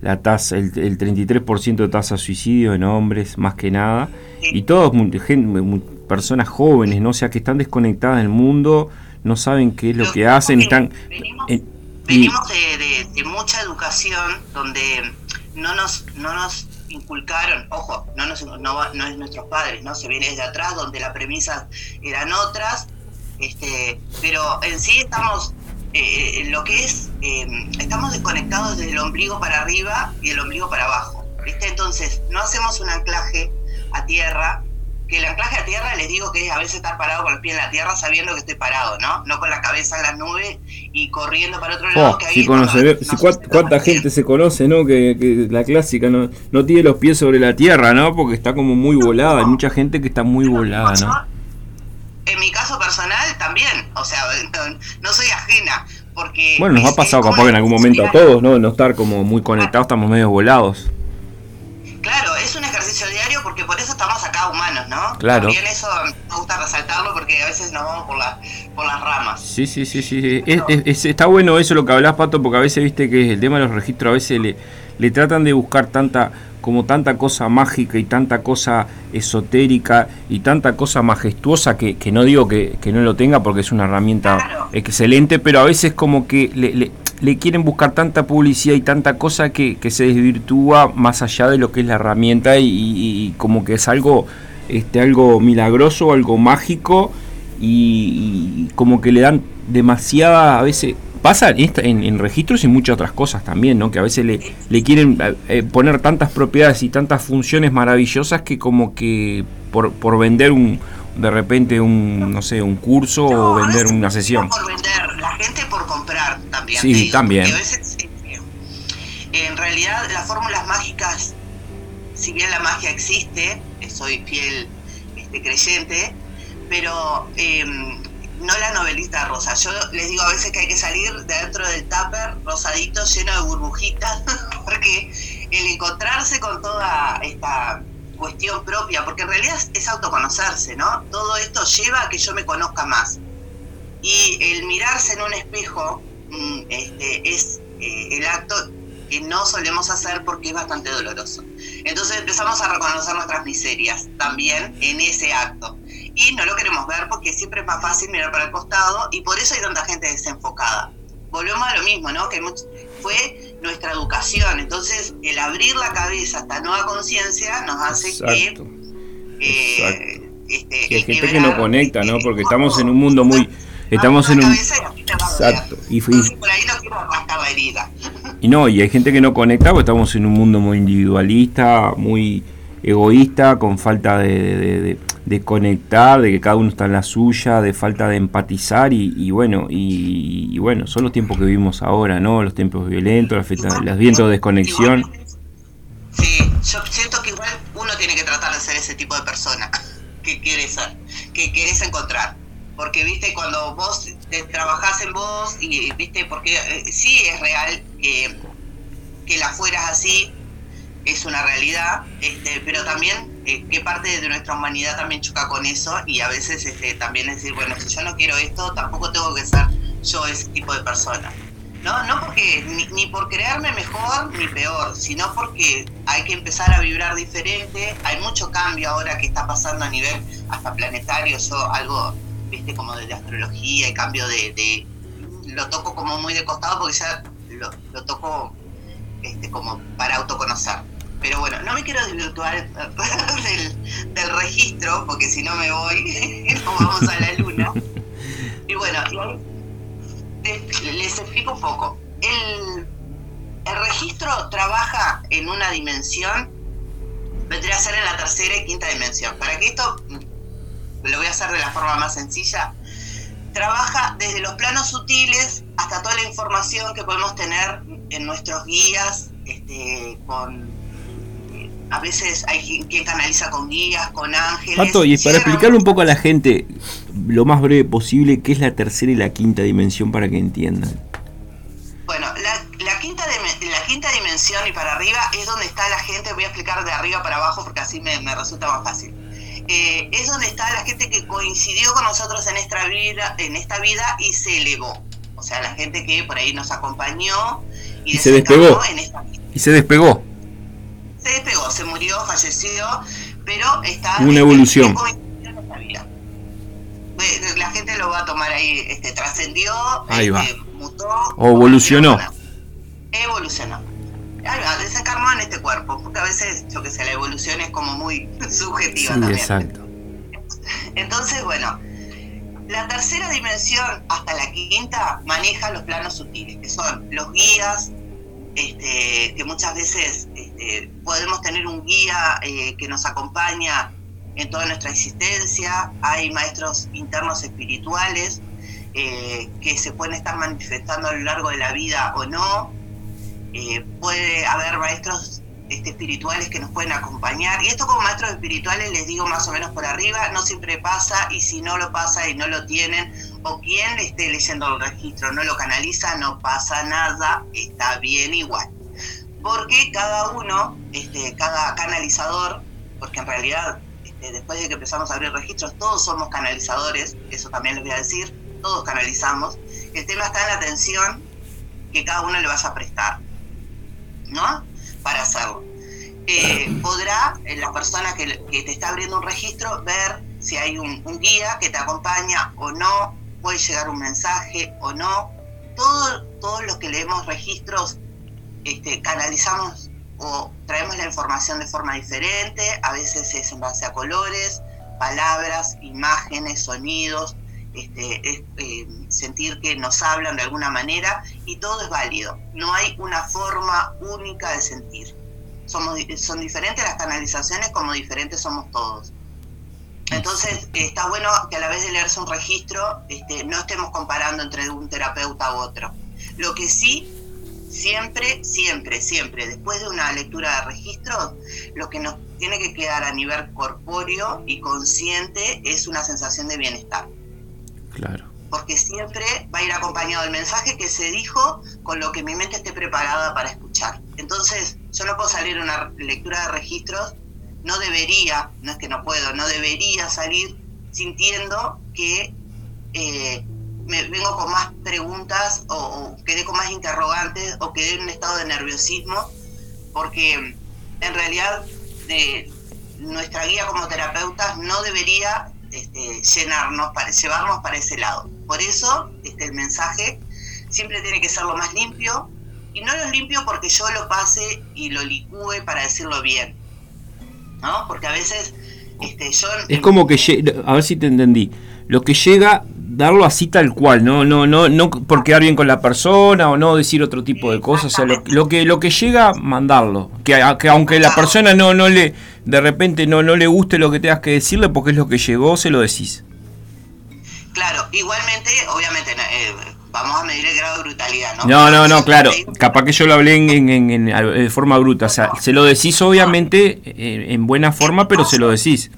la tasa, el, el 33% de tasa de suicidio en hombres, más que nada. Y todos, mu- gen- mu- personas jóvenes, ¿no? O sea, que están desconectadas del mundo, no saben qué es lo que hacen, están... en- y- Venimos de, de- de mucha educación donde no nos, no nos inculcaron, ojo, no, nos, no, no es nuestros padres, ¿no? Se viene desde atrás donde las premisas eran otras, este, pero en sí estamos, eh, lo que es, eh, estamos desconectados desde el ombligo para arriba y el ombligo para abajo, ¿viste? Entonces, no hacemos un anclaje a tierra, que el anclaje a tierra les digo que es a veces estar parado con el pie en la tierra sabiendo que estoy parado, ¿no? No con la cabeza en las nubes y corriendo para otro lado. Oh, que ahí si conocer, si cuá- cuánta gente se conoce, ¿no? Que, que la clásica no, no tiene los pies sobre la tierra, ¿no? Porque está como muy volada. Hay mucha gente que está muy volada, ¿no? En mi caso personal también, o sea, no, soy ajena, porque... Bueno, nos ha pasado capaz que en una algún momento a todos, ¿no? No estar como muy conectados, estamos medio volados. Claro, es un ejercicio diario porque por eso estamos acá humanos, ¿no? Claro. También eso me gusta resaltarlo porque a veces nos vamos por, la, por las ramas. Sí, sí, sí, sí. Es- es- es- está bueno eso lo que hablás, Pato, porque a veces viste que el tema de los registros a veces le, le tratan de buscar tanta como tanta cosa mágica y tanta cosa esotérica y tanta cosa majestuosa que, que no digo que, que no lo tenga porque es una herramienta excelente, pero a veces como que le, le- le quieren buscar tanta publicidad y tanta cosa que, que se desvirtúa más allá de lo que es la herramienta y, y- y como que es algo, este, algo milagroso, algo mágico y, y como que le dan demasiada, a veces, pasa en, esta- en, registros y muchas otras cosas también, ¿no? Que a veces le, le quieren eh, eh, poner tantas propiedades y tantas funciones maravillosas que como que por, por vender un, de repente un, no sé, un curso o vender una sesión. por vender, la gente por comprar también. Sí, digo, también. a veces, en realidad, las fórmulas mágicas, si bien la magia existe, soy fiel este, creyente, pero eh, no la novelita rosa. Yo les digo a veces que hay que salir de dentro del tupper rosadito, lleno de burbujitas, porque el encontrarse con toda esta cuestión propia, porque en realidad es- es autoconocerse, ¿no? Todo esto lleva a que yo me conozca más. Y el mirarse en un espejo mm, este, es eh, el acto que no solemos hacer porque es bastante doloroso. Entonces empezamos a reconocer nuestras miserias también en ese acto. Y no lo queremos ver porque siempre es más fácil mirar para el costado y por eso hay tanta gente desenfocada. Volvemos a lo mismo, ¿no? Que fue nuestra educación. Entonces el abrir la cabeza a esta nueva conciencia nos hace Exacto. que... eh, Exacto. este, Que hay gente que no conecta, ¿no? Porque estamos en un mundo muy... Estamos en un... Exacto. Y, y- Por ahí no quiero la herida. Y no, y hay gente que no conecta porque estamos en un mundo muy individualista, muy egoísta, con falta de, de- de- de conectar, de que cada uno está en la suya, de falta de empatizar y, y bueno, y, y bueno, son los tiempos que vivimos ahora, ¿no? Los tiempos violentos, las fiestas- los vientos de desconexión. Sí, yo siento que igual uno tiene que tratar de ser ese tipo de persona que quieres ser, que querés encontrar. Porque, viste, cuando vos te trabajás en vos y, viste, porque eh, sí es real que que la fuera es así, es una realidad, este, pero también eh, qué parte de nuestra humanidad también choca con eso y a veces este, también es decir, bueno, si yo no quiero esto, tampoco tengo que ser yo ese tipo de persona. No, no porque ni, ni por crearme mejor ni peor, sino porque hay que empezar a vibrar diferente. Hay mucho cambio ahora que está pasando a nivel hasta planetario. Yo algo, viste, como de, astrología y cambio de, de, Lo toco como muy de costado porque ya lo, toco este, como para autoconocer. Pero bueno, no me quiero desvirtuar del, del registro, porque si no me voy, vamos a la luna. Y bueno, les explico un poco. El, el registro trabaja en una dimensión, vendría a ser en la tercera y quinta dimensión. Para que esto lo voy a hacer de la forma más sencilla, trabaja desde los planos sutiles hasta toda la información que podemos tener en nuestros guías, este, con a veces hay quien canaliza con guías, con ángeles. Pato, y para explicarle un poco a la gente, lo más breve posible, qué es la tercera y la quinta dimensión para que entiendan. Bueno, la, la, quinta, la quinta dimensión y para arriba es donde está la gente, voy a explicar de arriba para abajo porque así me, me resulta más fácil. Eh, es donde está la gente que coincidió con nosotros en esta vida, en esta vida y se elevó. O sea, la gente que por ahí nos acompañó y, y se despegó. En esta vida. Y se despegó se despegó, se murió, falleció, pero está una evolución. En esta vida. La gente lo va a tomar ahí, este, trascendió, ahí va. Este, mutó, o evolucionó. Evolucionó. Desencarnó en este cuerpo, porque a veces, yo que sé, la evolución es como muy subjetiva sí, también. Exacto. Entonces, bueno, la tercera dimensión hasta la quinta maneja los planos sutiles, que son los guías, este, que muchas veces este, podemos tener un guía eh, que nos acompaña en toda nuestra existencia, hay maestros internos espirituales eh, que se pueden estar manifestando a lo largo de la vida o no, eh, puede haber maestros este, espirituales que nos pueden acompañar, y esto como maestros espirituales les digo más o menos por arriba, no siempre pasa, y si no lo pasa y no lo tienen, o quien esté leyendo el registro no lo canaliza, no pasa nada, está bien igual. Porque cada uno, este, cada canalizador, porque en realidad este, después de que empezamos a abrir registros, todos somos canalizadores, eso también les voy a decir, todos canalizamos. El tema está en la atención que cada uno le vaya a prestar, ¿no? Para hacerlo. Eh, podrá eh, la persona que, te está abriendo un registro ver si hay un, guía que te acompaña o no, puede llegar un mensaje o no. Todo, todos los que leemos registros este, canalizamos o traemos la información de forma diferente, a veces es en base a colores, palabras, imágenes, sonidos, este, es, eh, sentir que nos hablan de alguna manera y todo es válido. No hay una forma única de sentir. Somos, son diferentes las canalizaciones como diferentes somos todos. Entonces, está bueno que a la vez de leerse un registro, este, no estemos comparando entre un terapeuta u otro. Lo que sí, siempre, siempre, siempre, después de una lectura de registros, lo que nos tiene que quedar a nivel corpóreo y consciente es una sensación de bienestar. Porque siempre va a ir acompañado el mensaje que se dijo con lo que mi mente esté preparada para escuchar. Entonces, yo no puedo salir una lectura de registros no debería, no es que no puedo, no debería salir sintiendo que eh, me vengo con más preguntas o, quedé con más interrogantes o quedé en un estado de nerviosismo, porque en realidad nuestra guía como terapeutas no debería este, llenarnos, para, llevarnos para ese lado. Por eso este, el mensaje siempre tiene que ser lo más limpio, y no lo limpio porque yo lo pase y lo licúe para decirlo bien, ¿no? Porque a veces este, yo... Es como que, a ver si te entendí, lo que llega, darlo así tal cual, no no no no por quedar bien con la persona o no decir otro tipo de cosas, o sea, lo, lo, que lo que llega, mandarlo. Que, que aunque la persona no no le de repente no no le guste lo que tengas que decirle porque es lo que llegó, se lo decís. Claro, igualmente, obviamente, eh, vamos a medir el grado de brutalidad, ¿no? No, no, no, claro. Capaz que yo lo hablé en, en, en, forma bruta. O sea, se lo decís obviamente en buena forma, pero se lo decís.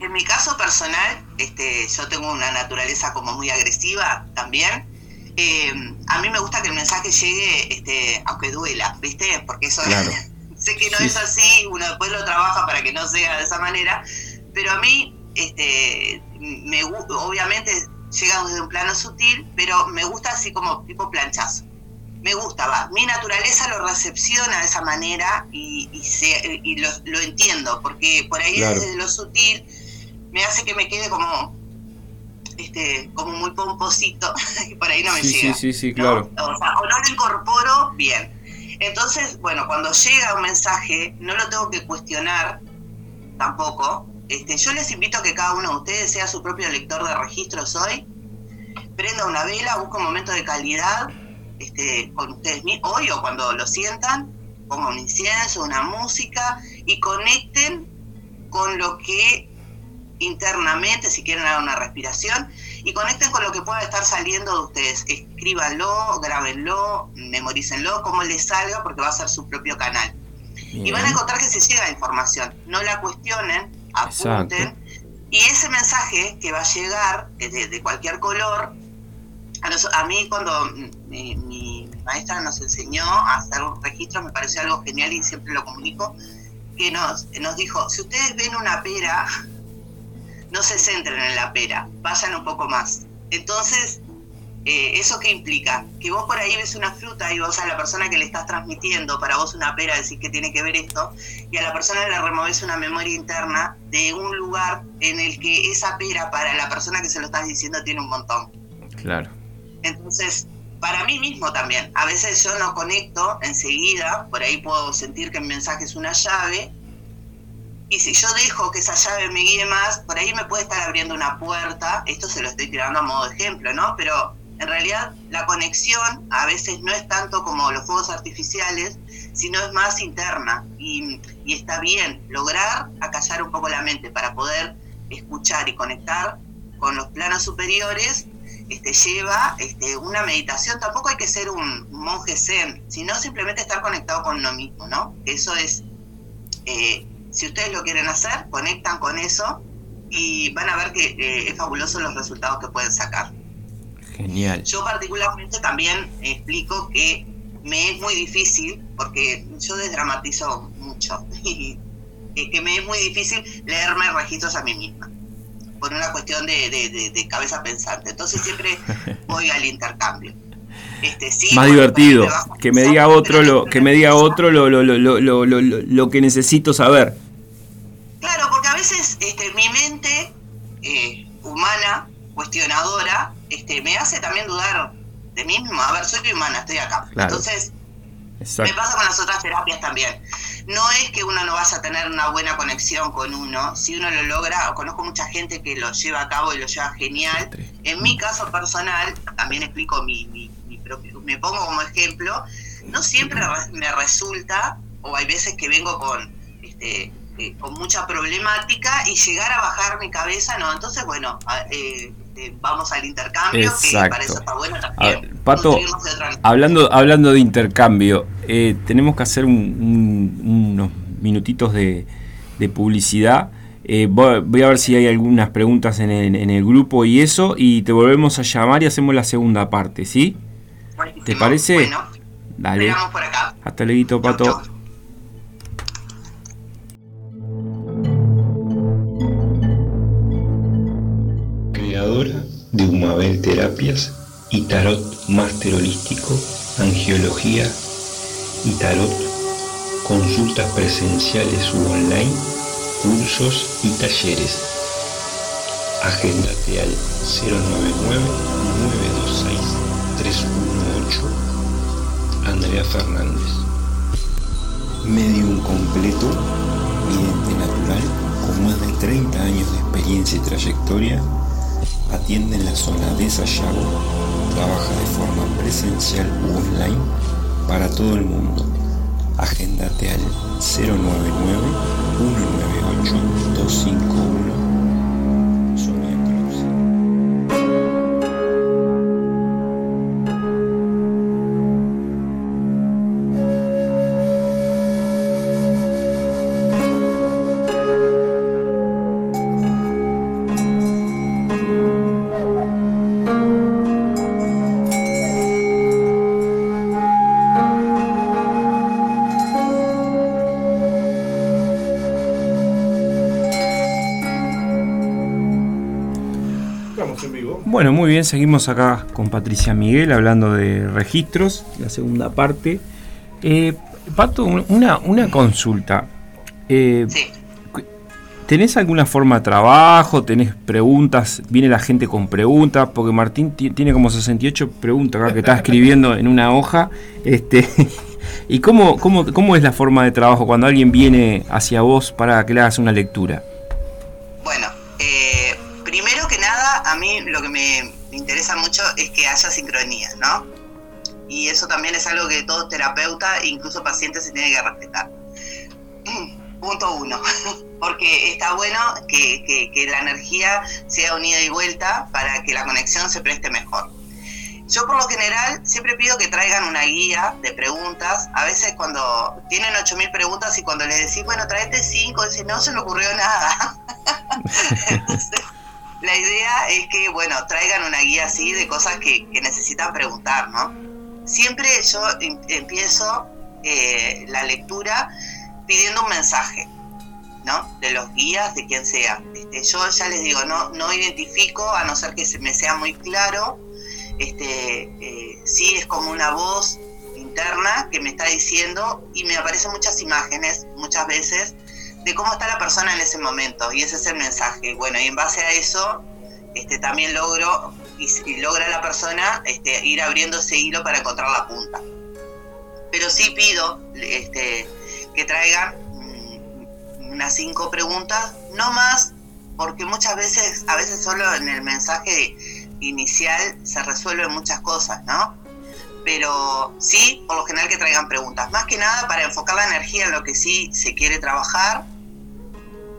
En mi caso personal, este, yo tengo una naturaleza como muy agresiva también. eh, a mí me gusta que el mensaje llegue, este, aunque duela, ¿viste? Porque eso Claro. sé que no Sí. es así, uno después lo trabaja para que no sea de esa manera, pero a mí, este, me obviamente llega desde un plano sutil, pero me gusta así como tipo planchazo. Me gusta, va. Mi naturaleza lo recepciona de esa manera y, y, se- y lo, lo entiendo, porque por ahí Claro. desde lo sutil me hace que me quede como, este, como muy pomposito y por ahí no me Sí, llega. sí, sí, sí, ¿no? claro. O sea, o no lo incorporo bien. Entonces, bueno, cuando llega un mensaje, no lo tengo que cuestionar tampoco. Este, yo les invito a que cada uno de ustedes sea su propio lector de registros hoy. Prenda una vela, busca un momento de calidad este, con ustedes mismos, hoy o cuando lo sientan, pongan un incienso, una música y conecten con lo que internamente, si quieren dar una respiración, y conecten con lo que pueda estar saliendo de ustedes. Escríbanlo, grábenlo, memorícenlo, como les salga, porque va a ser su propio canal. Y van a encontrar que se llega información. No la cuestionen, apunten. Y ese mensaje que va a llegar, de, de cualquier color, a, nos- a mí cuando mi, mi maestra nos enseñó a hacer un registro, me pareció algo genial y siempre lo comunico, que nos, nos dijo, si ustedes ven una pera, no se centren en la pera, vayan un poco más. Entonces, eh, ¿eso qué implica? Que vos por ahí ves una fruta y vos a la persona que le estás transmitiendo, para vos una pera, decís que tiene que ver esto, y a la persona le removes una memoria interna de un lugar en el que esa pera para la persona que se lo estás diciendo tiene un montón. Claro. Entonces, para mí mismo también, a veces yo no conecto enseguida, por ahí puedo sentir que el mensaje es una llave, y si yo dejo que esa llave me guíe más, por ahí me puede estar abriendo una puerta, esto se lo estoy tirando a modo de ejemplo, ¿no? Pero en realidad la conexión a veces no es tanto como los fuegos artificiales, sino es más interna, y, está bien lograr acallar un poco la mente para poder escuchar y conectar con los planos superiores este, lleva este, una meditación, tampoco hay que ser un monje zen, sino simplemente estar conectado con uno mismo, ¿no? Eso es, eh, si ustedes lo quieren hacer, conectan con eso y van a ver que eh, es fabuloso los resultados que pueden sacar. Genial. Yo particularmente también explico que me es muy difícil, porque yo desdramatizo mucho, y que me es muy difícil leerme registros a mí misma, por una cuestión de, de- de- de cabeza pensante. Entonces siempre voy al intercambio. Este, sí, Más divertido. Que me diga otro lo, que me diga otro lo, lo, lo, lo- lo que necesito saber. Claro, porque a veces este, mi mente eh, humana, cuestionadora, este, me hace también dudar de mí misma. A ver, soy humana, estoy acá. Claro. Entonces, me pasa con las otras terapias también. No es que uno no vaya a tener una buena conexión con uno, si uno lo logra, conozco mucha gente que lo lleva a cabo y lo lleva genial. En mi caso personal, también explico mi, mi- mi propio, me pongo como ejemplo, no siempre re- me resulta, o hay veces que vengo con, este, eh, con mucha problemática y llegar a bajar mi cabeza, no, entonces bueno, eh, este, vamos al intercambio, que Exacto. para eso está bueno A también. ver, Pato, de hablando, hablando de intercambio, eh, tenemos que hacer un- un- unos minutitos de, de publicidad. Eh, voy, voy a ver si hay algunas preguntas en el, en el grupo y eso, y te volvemos a llamar y hacemos la segunda parte, ¿sí? ¿Te parece? Bueno, Dale. por acá. Hasta luego, Pato. Humabel Terapias y Tarot Máster Holístico, Angiología y Tarot, consultas presenciales u online, cursos y talleres. Agendate al 099-926-318 Andrea Fernández. Medium completo, vidente natural, con más de 30 años de experiencia y trayectoria, atiende en la zona de Sayago, trabaja de forma presencial u online para todo el mundo. Agéndate al 099-198-251. Bien, seguimos acá con Patricia Miguel hablando de registros, la segunda parte. Eh, Pato, una, una consulta. Eh, ¿Tenés alguna forma de trabajo? ¿Tenés preguntas? ¿Viene la gente con preguntas? Porque Martín tiene como 68 preguntas acá que está escribiendo en una hoja. Este, ¿Y cómo, cómo, cómo es la forma de trabajo cuando alguien viene hacia vos para que le hagas una lectura? Interesa mucho es que haya sincronía, ¿no? Y eso también es algo que todo terapeuta, incluso paciente, se tiene que respetar. Punto uno, porque está bueno que, que, la energía sea unida y vuelta para que la conexión se preste mejor. Yo por lo general siempre pido que traigan una guía de preguntas. A veces cuando tienen 8.000 preguntas y cuando les decís, bueno, tráete 5, decís, no se me ocurrió nada. la idea es que, bueno, traigan una guía así de cosas que, necesitan preguntar, ¿no? Siempre yo em, empiezo eh, la lectura pidiendo un mensaje, ¿no? De los guías, de quien sea. Este, yo ya les digo, no, no identifico, a no ser que se me sea muy claro, este, eh, sí es como una voz interna que me está diciendo y me aparecen muchas imágenes, muchas veces, cómo está la persona en ese momento, y ese es el mensaje. Bueno, y en base a eso, este, también logro, y, logra la persona este, ir abriendo ese hilo para encontrar la punta. Pero sí pido este, que traigan mm, unas cinco preguntas, no más, porque muchas veces, a veces solo en el mensaje inicial se resuelven muchas cosas, ¿no? Pero sí, por lo general que traigan preguntas. Más que nada para enfocar la energía en lo que sí se quiere trabajar.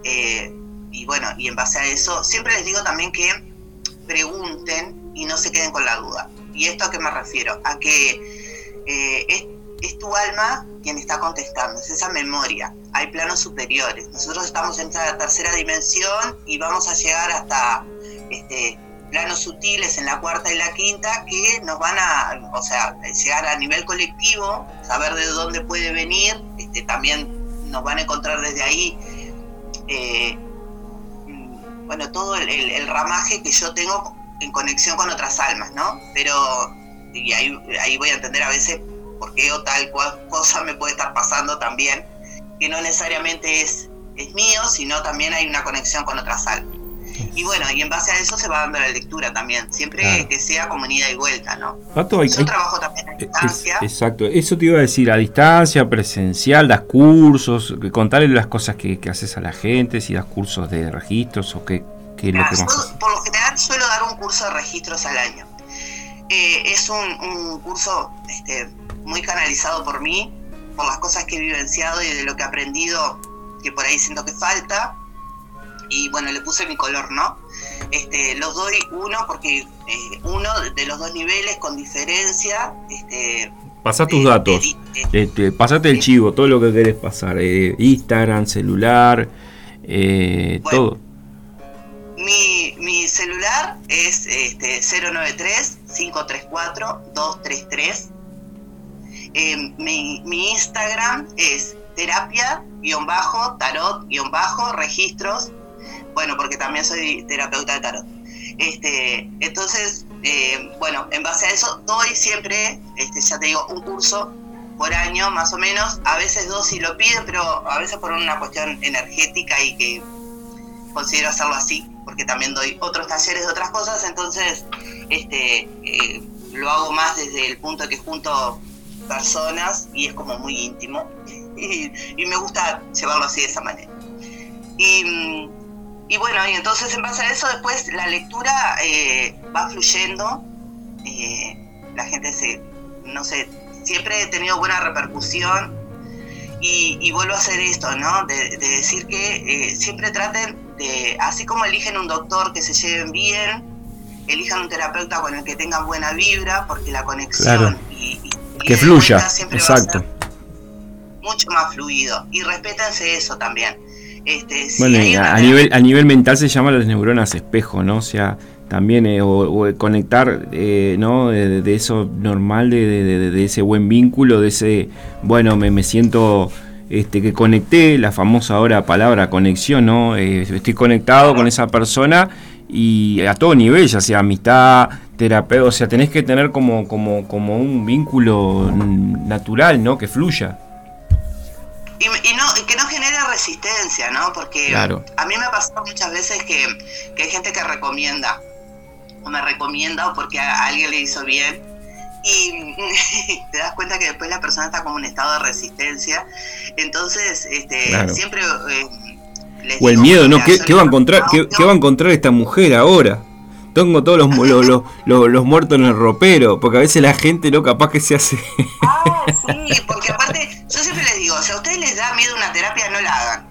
Eh, y bueno, y en base a eso, siempre les digo también que pregunten y no se queden con la duda. ¿Y esto a qué me refiero? A que eh, es tu alma quien está contestando, es esa memoria. Hay planos superiores. Nosotros estamos en esta tercera dimensión y vamos a llegar hasta este, planos sutiles en la cuarta y la quinta que nos van a, o sea, llegar a nivel colectivo, saber de dónde puede venir, este, también nos van a encontrar desde ahí, eh, bueno, todo el, ramaje que yo tengo en conexión con otras almas, ¿no? Pero, y ahí, ahí voy a entender a veces por qué o tal cual cosa me puede estar pasando también, que no necesariamente es, es mío, sino también hay una conexión con otras almas. Y bueno, y en base a eso se va dando la lectura también, siempre que sea comunidad y vuelta, ¿no? Yo trabajo también a distancia. exacto, eso te iba a decir, a distancia, presencial, das cursos, contarle las cosas que, haces a la gente, si das cursos de registros o qué, qué es lo que más. Por lo general suelo dar un curso de registros al año. Eh, es un, un curso este, muy canalizado por mí, por las cosas que he vivenciado y de lo que he aprendido, que por ahí siento que falta. Y bueno, le puse mi color, ¿no? Este, los doy uno porque eh, uno de los dos niveles con diferencia. Este, Pasa tus datos. este, pasate el chivo, todo lo que querés pasar. Eh, Instagram, celular, eh, todo. Mi, mi, celular es este, 093-534-233. Eh, mi, Instagram es terapia-tarot-registros. Bueno, porque también soy terapeuta de tarot. Este, entonces, eh, bueno, en base a eso doy siempre, este, ya te digo, un curso por año más o menos, a veces dos si lo piden, pero a veces por una cuestión energética y que considero hacerlo así, porque también doy otros talleres de otras cosas, entonces este, eh, lo hago más desde el punto de que junto personas y es como muy íntimo. Y, me gusta llevarlo así de esa manera. Y, y, bueno, y entonces en base a eso después la lectura eh, va fluyendo. Eh, la gente se, no sé, siempre he tenido buena repercusión. Y, vuelvo a hacer esto, ¿no? De, decir que eh, siempre traten de, así como eligen un doctor que se lleven bien, elijan un terapeuta con el que tengan buena vibra, porque la conexión y, que fluya, exacto. mucho más fluido. Y respétense eso también. Este, bueno, a, nivel, a nivel mental se llama las neuronas espejo, ¿no? O sea, también eh, o, conectar eh, ¿no? De, eso normal, de, de, ese buen vínculo, de ese, bueno, me, me siento este, que conecté, la famosa ahora palabra conexión, ¿no? Eh, estoy conectado con esa persona y a todo nivel, ya sea amistad, terapeuta, o sea, tenés que tener como, como, como un vínculo natural, ¿no? Que fluya. Y, y resistencia, ¿no? Porque Claro. a mí me ha pasado muchas veces que, que hay gente que recomienda, o me recomienda o porque a alguien le hizo bien, y te das cuenta que después la persona está como en estado de resistencia. Entonces, este, Claro. siempre... eh, les O el digo, miedo, ¿no? ¿Qué, va a encontrar, qué, qué va a encontrar esta mujer ahora? Tengo todos los, los, los, los- los muertos en el ropero, porque a veces la gente no capaz que se hace... Sí, porque aparte, yo siempre les si a ustedes les da miedo una terapia, no la hagan.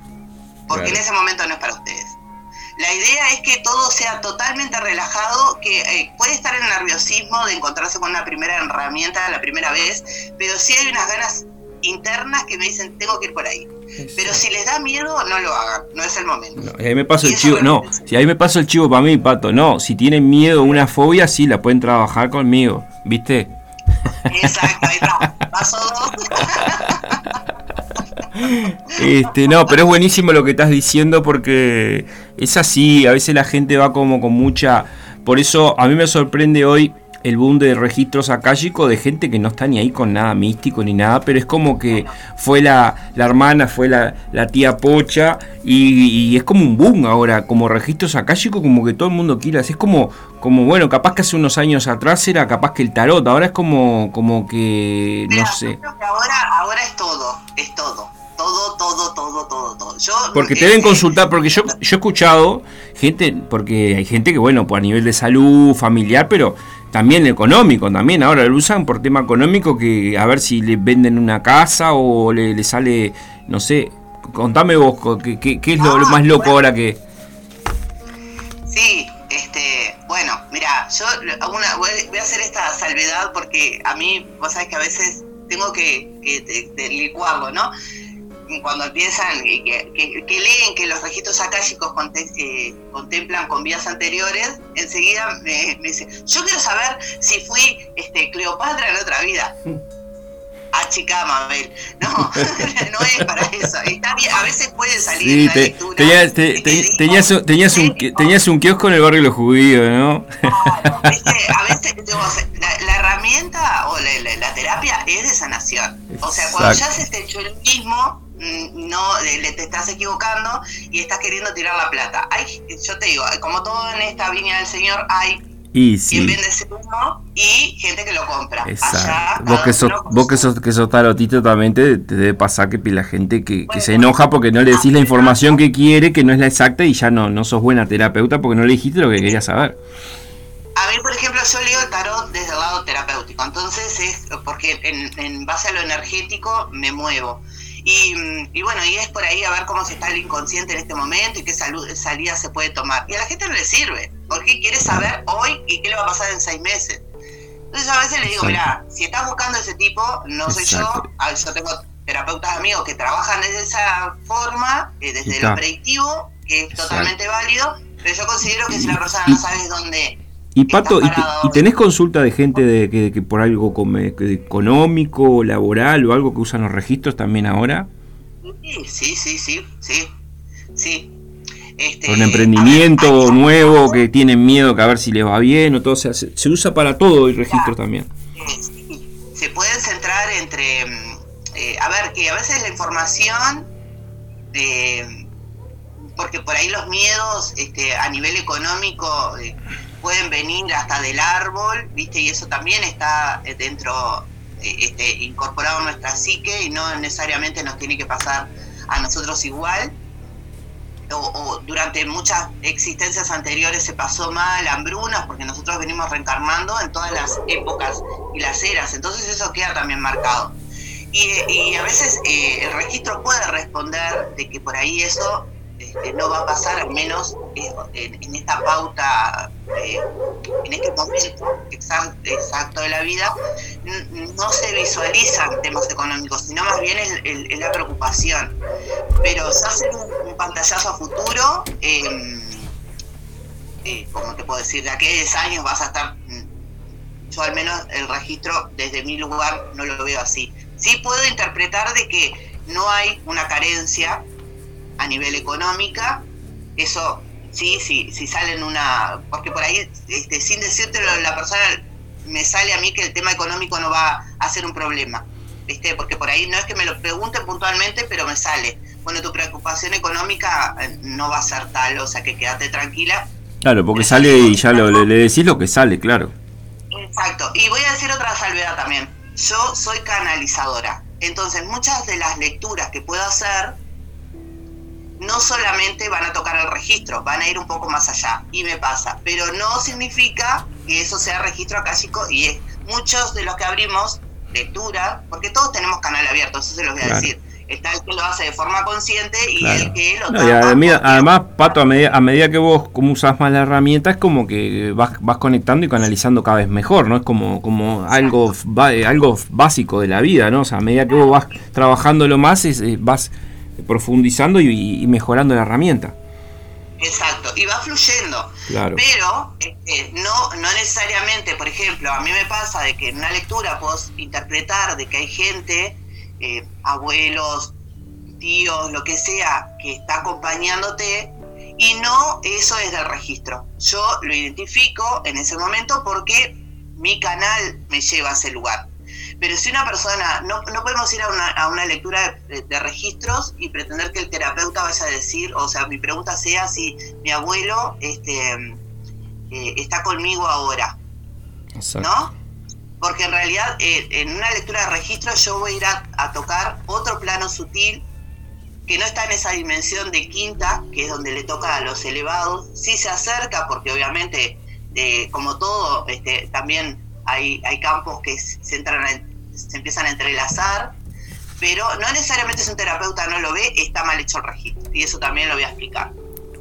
Porque Claro. en ese momento no es para ustedes. La idea es que todo sea totalmente relajado, que eh, puede estar el nerviosismo de encontrarse con una primera herramienta la primera vez, pero sí hay unas ganas internas que me dicen, tengo que ir por ahí. Pero si les da miedo, no lo hagan, no es el momento. Y ahí me paso el chivo, no, si ahí me paso el chivo para mí, pato, no, si tienen miedo una fobia, sí, la pueden trabajar conmigo, ¿viste? Exacto, ahí está. Paso dos. Este, no, pero es buenísimo lo que estás diciendo porque es así, a veces la gente va como con mucha... Por eso a mí me sorprende hoy el boom de registros acálicos de gente que no está ni ahí con nada místico ni nada, pero es como que fue la, la hermana, fue la, la tía Pocha y, y es como un boom ahora, como registros acálicos, como que todo el mundo quiere, es como, como bueno, capaz que hace unos años atrás era capaz que el tarot, ahora es como, como que, no sé. Ahora es todo, es todo. Todo, todo, todo, todo, todo. Yo, Porque te deben consultar, porque yo, yo he escuchado gente, porque hay gente que, bueno, pues a nivel de salud, familiar, pero también económico, también ahora lo usan por tema económico, que a ver si le venden una casa o le, le sale, no sé, contame vos, ¿qué, qué- qué es lo, lo más loco ahora que... Sí, este, bueno, mira, yo una, voy, voy a hacer esta salvedad porque a mí, vos sabés que a veces tengo que, que- de licuarlo, ¿no? Cuando empiezan, y que, que- que leen que los registros conte- eh, contemplan con vidas anteriores, enseguida me, me dicen, yo quiero saber si fui este, Cleopatra en otra vida. Ah, chica, Mabel. No, no es para eso. Está bien, a veces puede salir Sí, una te- lectura. tenías, te- te- tenías, un- tenías, un, qui- tenías un kiosco en el barrio de los judíos, ¿no? ¿Viste? A veces la, la herramienta o la, la- la terapia es de sanación. O sea, cuando ya Exacto. se te echó el mismo, no le, le- te estás equivocando y estás queriendo tirar la plata. Hay, yo te digo, como todo en esta viña del Señor, hay Y quien sí. vende ese humo y gente que lo compra. Exacto. Vos que sos, uno vos que sos, que sos tarotito también te, te debe pasar que la gente que, que se enoja porque no le decís la información que quiere, que no es la exacta y ya no, no sos buena terapeuta porque no le dijiste lo que querías saber. A mí, por ejemplo, yo leo el tarot desde el lado terapéutico, entonces es porque en, en base a lo energético me muevo. Y, mm, y bueno, y es por ahí a ver cómo se está el inconsciente en este momento y qué salud, salida se puede tomar. Y a la gente no le sirve, porque quiere saber hoy y qué le va a pasar en seis meses. Entonces yo a veces le digo, mira, si estás buscando ese tipo, no soy yo, Exacto. a ver, yo tengo terapeutas amigos que trabajan desde esa forma, eh, desde lo predictivo, que es Exacto. totalmente válido, pero yo considero que si la persona no sabes dónde Y Pato, ¿y, te- y tenés consulta de gente de que, que por algo come- que económico, laboral o algo que usan los registros también ahora? Sí, sí, sí, sí, sí, sí. Este, un emprendimiento nuevo que tienen miedo que a ver si les va bien o todo. O sea, se, se usa para todo el registro también. se pueden centrar entre, mm, eh, a ver, que a veces la información, eh, porque por ahí los miedos este, a nivel económico eh, pueden venir hasta del árbol, ¿viste? Y eso también está eh, dentro, eh, este, incorporado en nuestra psique y no necesariamente nos tiene que pasar a nosotros igual. O, durante muchas existencias anteriores se pasó mal, hambrunas, porque nosotros venimos reencarnando en todas las épocas y las eras, entonces eso queda también marcado. Y, y a veces eh, el registro puede responder de que por ahí eso no va a pasar, al menos eh, en, esta pauta, eh, en este momento exacto, de la vida, no se visualizan temas económicos, sino más bien es, la preocupación. Pero se hace un, un pantallazo a futuro, eh, eh, como te puedo decir, de aquí a 10 años vas a estar, mm, yo al menos el registro desde mi lugar no lo veo así. Sí puedo interpretar de que no hay una carencia a nivel económica, eso Sí, sí, si salen una, porque por ahí, este, sin decírtelo, la persona me sale a mí que el tema económico no va a ser un problema, ¿viste? Porque por ahí no es que me lo pregunten puntualmente, pero me sale. Bueno, tu preocupación económica eh, no va a ser tal, o sea que quédate tranquila. Claro, porque sale y ya lo, le, le decís lo que sale, claro. Exacto. Y voy a decir otra salvedad también. Yo soy canalizadora. Entonces, muchas de las lecturas que puedo hacer no solamente van a tocar el registro, van a ir un poco más allá. Y me pasa. Pero no significa que eso sea registro acásico. Y es, muchos de los que abrimos lectura, porque todos tenemos canal abierto, eso se los voy a Claro. decir. Está el que lo hace de forma consciente y Claro. el que lo No, y además, Pato, a medida, a medida que vos como usás más la herramienta, es como que vas, vas conectando y canalizando cada vez mejor, ¿no? Es como, como algo, eh, algo básico de la vida, ¿no? O sea, a medida que vos vas trabajándolo más, es- eh, vas profundizando y, y mejorando la herramienta. Exacto, y va fluyendo. Claro. Pero este, no, no necesariamente, por ejemplo, a mí me pasa de que en una lectura puedo interpretar de que hay gente, eh, abuelos, tíos, lo que sea, que está acompañándote y no eso es del registro. Yo lo identifico en ese momento porque mi canal me lleva a ese lugar. Pero si una persona, no, no podemos ir a una, a una lectura de, de registros y pretender que el terapeuta vaya a decir, o sea, mi pregunta sea si mi abuelo este, eh, está conmigo ahora, ¿no? Porque en realidad eh, en una lectura de registros yo voy a ir a, a tocar otro plano sutil que no está en esa dimensión de quinta, que es donde le toca a los elevados, sí se acerca porque obviamente, eh, como todo, este, también hay, hay campos que se, entran se empiezan a entrelazar, pero no necesariamente si un terapeuta no lo ve, está mal hecho el registro, y eso también lo voy a explicar,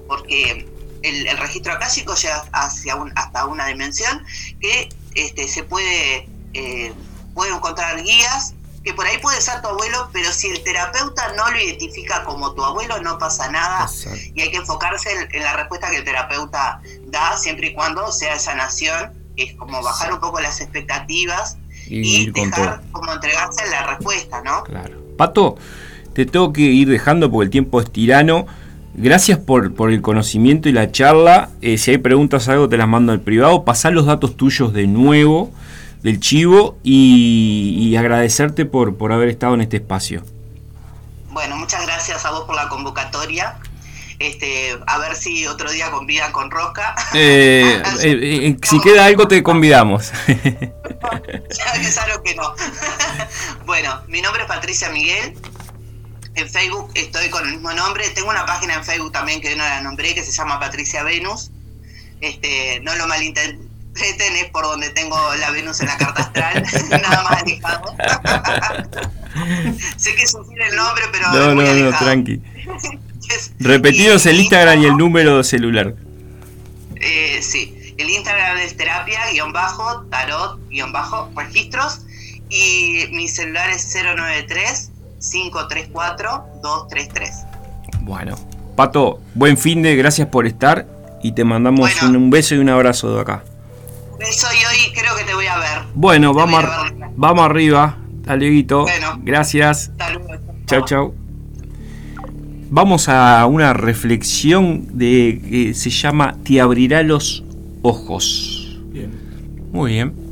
porque el, el registro acásico llega hacia un, hasta una dimensión que este, se puede, eh, puede encontrar guías que por ahí puede ser tu abuelo, pero si el terapeuta no lo identifica como tu abuelo, no pasa nada. Y hay que enfocarse en, en la respuesta que el terapeuta da, siempre y cuando sea sanación, es como bajar un poco las expectativas Y y, ir con dejar como entregarse en la respuesta, ¿no? Pato, te tengo que ir dejando porque el tiempo es tirano. Gracias por, por el conocimiento y la charla. Eh, si hay preguntas algo, te las mando al privado. Pasá los datos tuyos de nuevo del chivo y, y agradecerte por, por haber estado en este espacio. Bueno, muchas gracias a vos por la convocatoria. Este, a ver si otro día convidan con Roca. Eh, eh, eh, si queda algo, te convidamos. ya que sabe que no. bueno, mi nombre es Patricia Miguel. En Facebook estoy con el mismo nombre. Tengo una página en Facebook también que no la nombré, que se llama Patricia Venus. Este, no lo malinterpreten, es por donde tengo la Venus en la carta astral, nada más alejado. sé que es el nombre, pero No, no, no, tranqui. Repetidos el Instagram y el número celular. Eh, sí, el Instagram es terapia, guion bajo, tarot, guion bajo, registros. Y mi celular es 093-534-233. Bueno, Pato, buen fin de, gracias por estar y te mandamos un, un beso y un abrazo de acá. Beso y hoy creo que te voy a ver. Bueno, vamos, a vamos arriba. Bueno. Gracias. Saludos. Chau, chau. Vamos a una reflexión de que se llama Te abrirá los ojos. Bien. Muy bien.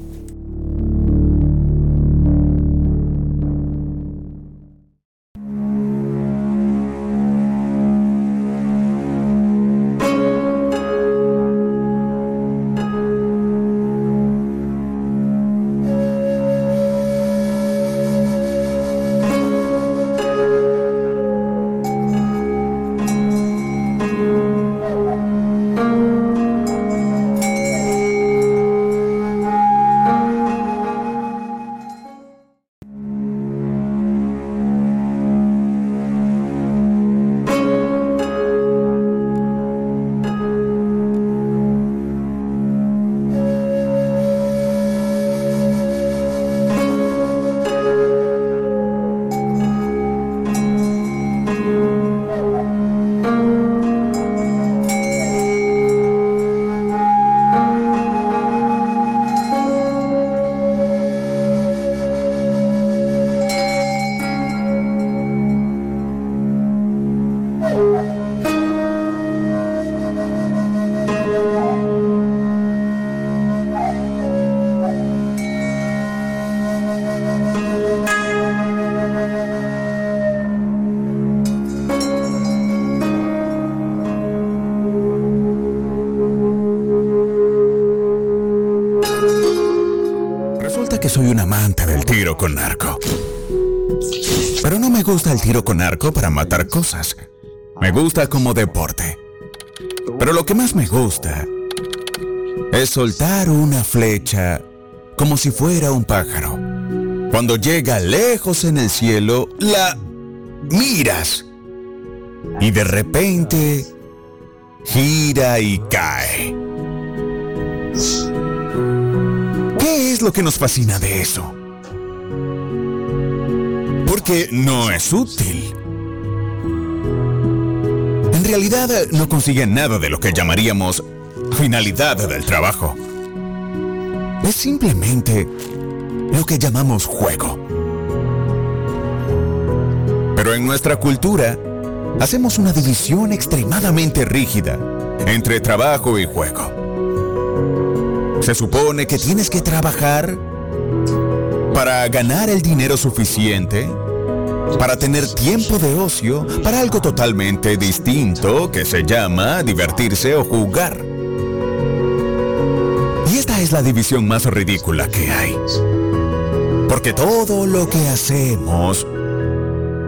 Con arco para matar cosas. Me gusta como deporte. Pero lo que más me gusta es soltar una flecha como si fuera un pájaro. Cuando llega lejos en el cielo, la miras y de repente gira y cae. ¿Qué es lo que nos fascina de eso? Porque no es útil. En realidad no consiguen nada de lo que llamaríamos finalidad del trabajo. Es simplemente lo que llamamos juego. Pero en nuestra cultura hacemos una división extremadamente rígida entre trabajo y juego. Se supone que tienes que trabajar para ganar el dinero suficiente, para tener tiempo de ocio, para algo totalmente distinto que se llama divertirse o jugar. Y esta es la división más ridícula que hay. Porque todo lo que hacemos,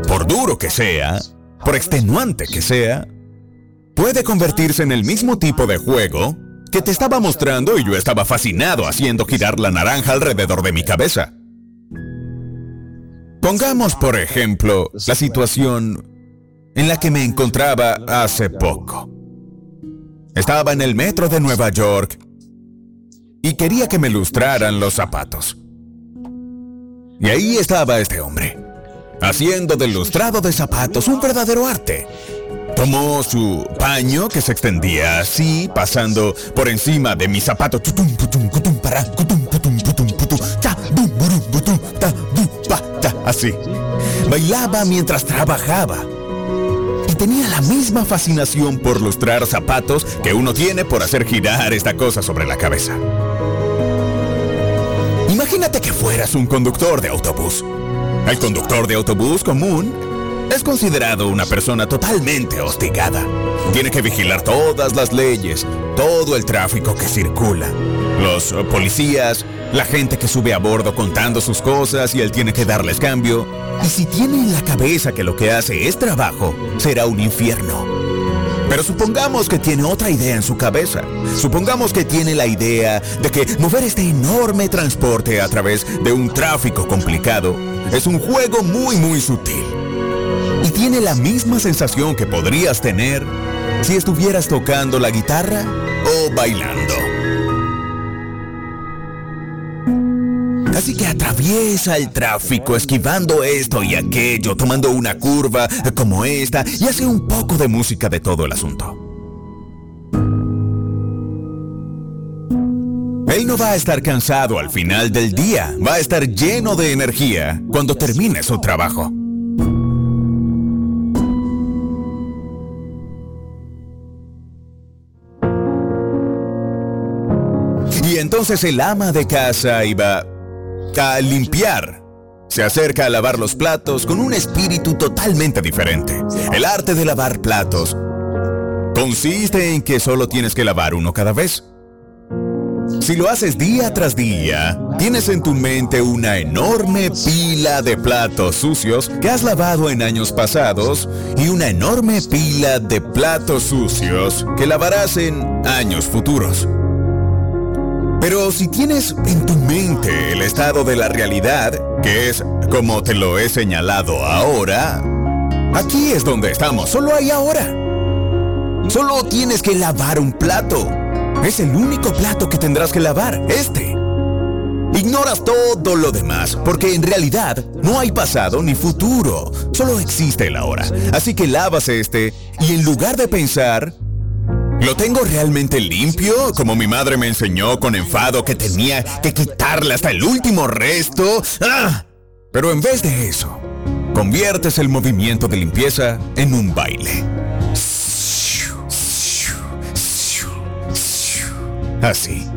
por duro que sea, por extenuante que sea, puede convertirse en el mismo tipo de juego que te estaba mostrando y yo estaba fascinado haciendo girar la naranja alrededor de mi cabeza. Pongamos, por ejemplo, la situación en la que me encontraba hace poco. Estaba en el metro de Nueva York y quería que me lustraran los zapatos. Y ahí estaba este hombre, haciendo del lustrado de zapatos un verdadero arte. Tomó su paño que se extendía así, pasando por encima de mi zapato. Bailaba mientras trabajaba. Y tenía la misma fascinación por lustrar zapatos que uno tiene por hacer girar esta cosa sobre la cabeza. Imagínate que fueras un conductor de autobús. El conductor de autobús común es considerado una persona totalmente hostigada. Tiene que vigilar todas las leyes, todo el tráfico que circula. Los policías, la gente que sube a bordo contando sus cosas y él tiene que darles cambio. Y si tiene en la cabeza que lo que hace es trabajo, será un infierno. Pero supongamos que tiene otra idea en su cabeza. Supongamos que tiene la idea de que mover este enorme transporte a través de un tráfico complicado es un juego muy muy sutil. Y tiene la misma sensación que podrías tener si estuvieras tocando la guitarra o bailando. Así que atraviesa el tráfico esquivando esto y aquello, tomando una curva como esta y hace un poco de música de todo el asunto. Él no va a estar cansado al final del día, va a estar lleno de energía cuando termine su trabajo. Y entonces el ama de casa iba a limpiar. Se acerca a lavar los platos con un espíritu totalmente diferente. El arte de lavar platos consiste en que solo tienes que lavar uno cada vez. Si lo haces día tras día, tienes en tu mente una enorme pila de platos sucios que has lavado en años pasados y una enorme pila de platos sucios que lavarás en años futuros. Pero si tienes en tu mente el estado de la realidad, que es como te lo he señalado ahora, aquí es donde estamos, solo hay ahora. Solo tienes que lavar un plato. Es el único plato que tendrás que lavar, este. Ignoras todo lo demás, porque en realidad no hay pasado ni futuro, solo existe el ahora. Así que lavas este y en lugar de pensar, ¿Lo tengo realmente limpio? Como mi madre me enseñó con enfado que tenía que quitarle hasta el último resto. ¡Ah! Pero en vez de eso, conviertes el movimiento de limpieza en un baile. Así.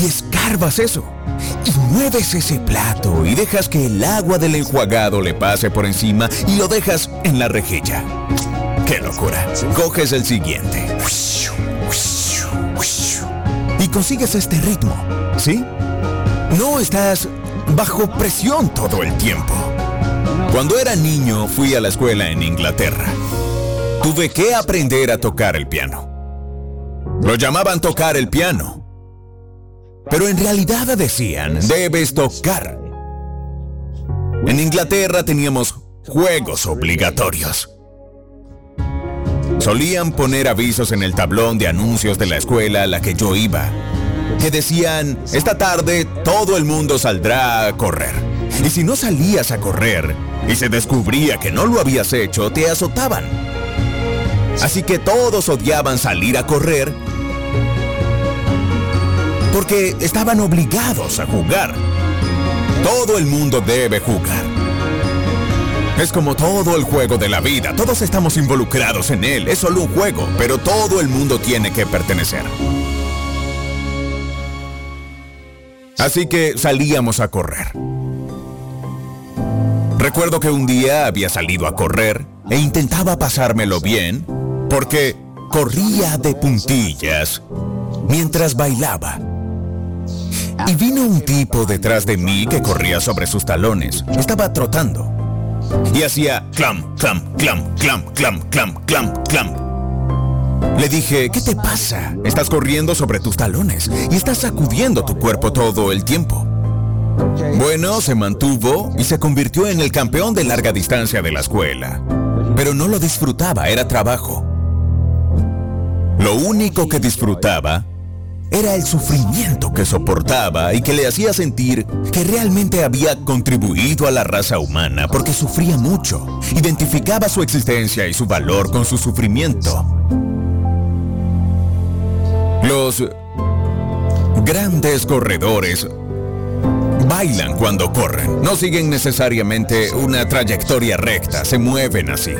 Y escarbas eso. Y mueves ese plato y dejas que el agua del enjuagado le pase por encima y lo dejas en la rejilla. ¡Qué locura! Coges el siguiente. Consigues este ritmo, ¿sí? No estás bajo presión todo el tiempo. Cuando era niño fui a la escuela en Inglaterra. Tuve que aprender a tocar el piano. Lo llamaban tocar el piano. Pero en realidad decían, debes tocar. En Inglaterra teníamos juegos obligatorios. Solían poner avisos en el tablón de anuncios de la escuela a la que yo iba, que decían, esta tarde todo el mundo saldrá a correr. Y si no salías a correr y se descubría que no lo habías hecho, te azotaban. Así que todos odiaban salir a correr porque estaban obligados a jugar. Todo el mundo debe jugar. Es como todo el juego de la vida, todos estamos involucrados en él, es solo un juego, pero todo el mundo tiene que pertenecer. Así que salíamos a correr. Recuerdo que un día había salido a correr e intentaba pasármelo bien porque corría de puntillas mientras bailaba. Y vino un tipo detrás de mí que corría sobre sus talones. Estaba trotando. Y hacía clam, clam, clam, clam, clam, clam, clam, clam. Le dije, ¿qué te pasa? Estás corriendo sobre tus talones y estás sacudiendo tu cuerpo todo el tiempo. Bueno, se mantuvo y se convirtió en el campeón de larga distancia de la escuela. Pero no lo disfrutaba, era trabajo. Lo único que disfrutaba era el sufrimiento que soportaba y que le hacía sentir que realmente había contribuido a la raza humana porque sufría mucho. Identificaba su existencia y su valor con su sufrimiento. Los grandes corredores bailan cuando corren. No siguen necesariamente una trayectoria recta, se mueven así.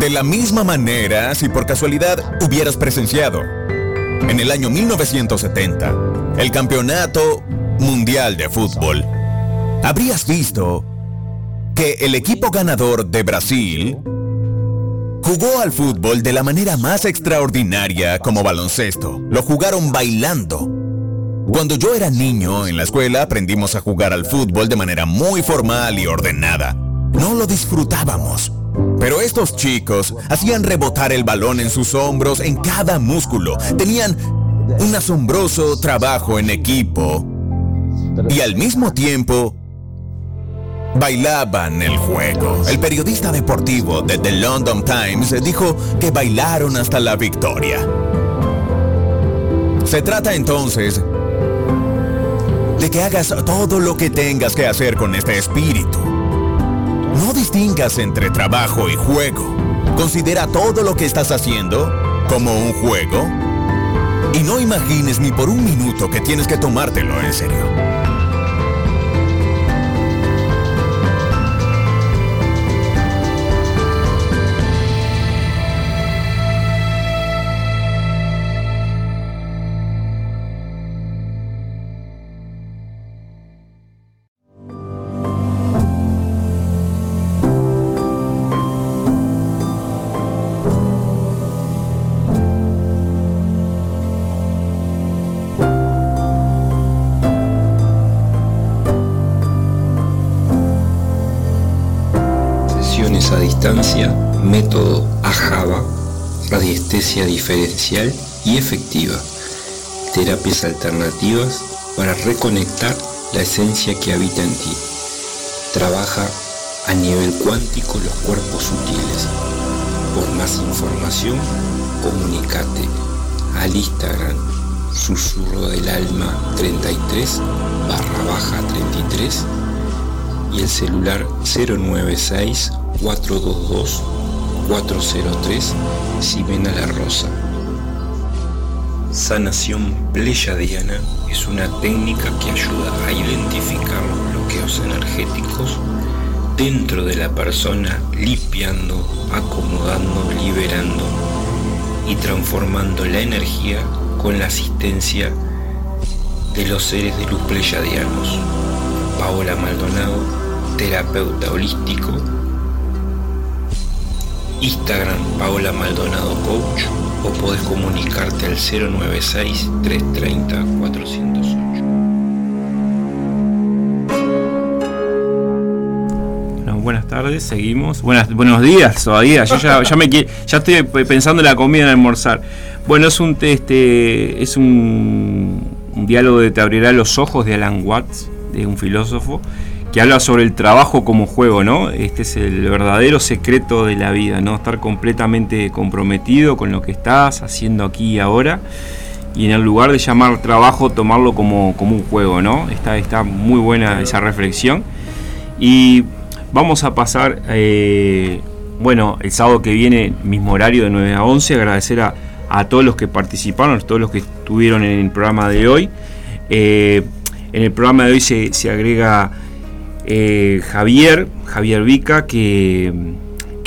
De la misma manera, si por casualidad hubieras presenciado en el año 1970 el Campeonato Mundial de Fútbol, habrías visto que el equipo ganador de Brasil jugó al fútbol de la manera más extraordinaria como baloncesto. Lo jugaron bailando. Cuando yo era niño en la escuela aprendimos a jugar al fútbol de manera muy formal y ordenada. No lo disfrutábamos. Pero estos chicos hacían rebotar el balón en sus hombros en cada músculo. Tenían un asombroso trabajo en equipo. Y al mismo tiempo, bailaban el juego. El periodista deportivo de The London Times dijo que bailaron hasta la victoria. Se trata entonces de que hagas todo lo que tengas que hacer con este espíritu. No distingas entre trabajo y juego. Considera todo lo que estás haciendo como un juego y no imagines ni por un minuto que tienes que tomártelo en serio. Diferencial y efectiva. Terapias alternativas para reconectar la esencia que habita en ti. Trabaja a nivel cuántico los cuerpos sutiles. Por más información, comunícate al Instagram susurro del alma 33 barra baja 33 y el celular 096 422 403 Ximena La Rosa. Sanación pleyadiana es una técnica que ayuda a identificar los bloqueos energéticos dentro de la persona, limpiando, acomodando, liberando y transformando la energía con la asistencia de los seres de luz pleyadianos. Paola Maldonado, terapeuta holístico. Instagram Paola Maldonado Coach o podés comunicarte al 096 330 408. Buenas tardes, seguimos. Buenas, buenos días todavía. Yo ya, ya, me, ya estoy pensando en la comida en almorzar. Bueno, es un este es un, un diálogo de Te abrirá los ojos de Alan Watts, de un filósofo que habla sobre el trabajo como juego, ¿no? Este es el verdadero secreto de la vida, ¿no? Estar completamente comprometido con lo que estás haciendo aquí y ahora. Y en el lugar de llamar trabajo, tomarlo como, como un juego, ¿no? Está, está muy buena esa reflexión. Y vamos a pasar, eh, bueno, el sábado que viene, mismo horario de 9 a 11, agradecer a, a todos los que participaron, a todos los que estuvieron en el programa de hoy. Eh, en el programa de hoy se, se agrega eh, Javier, Javier Vica, que,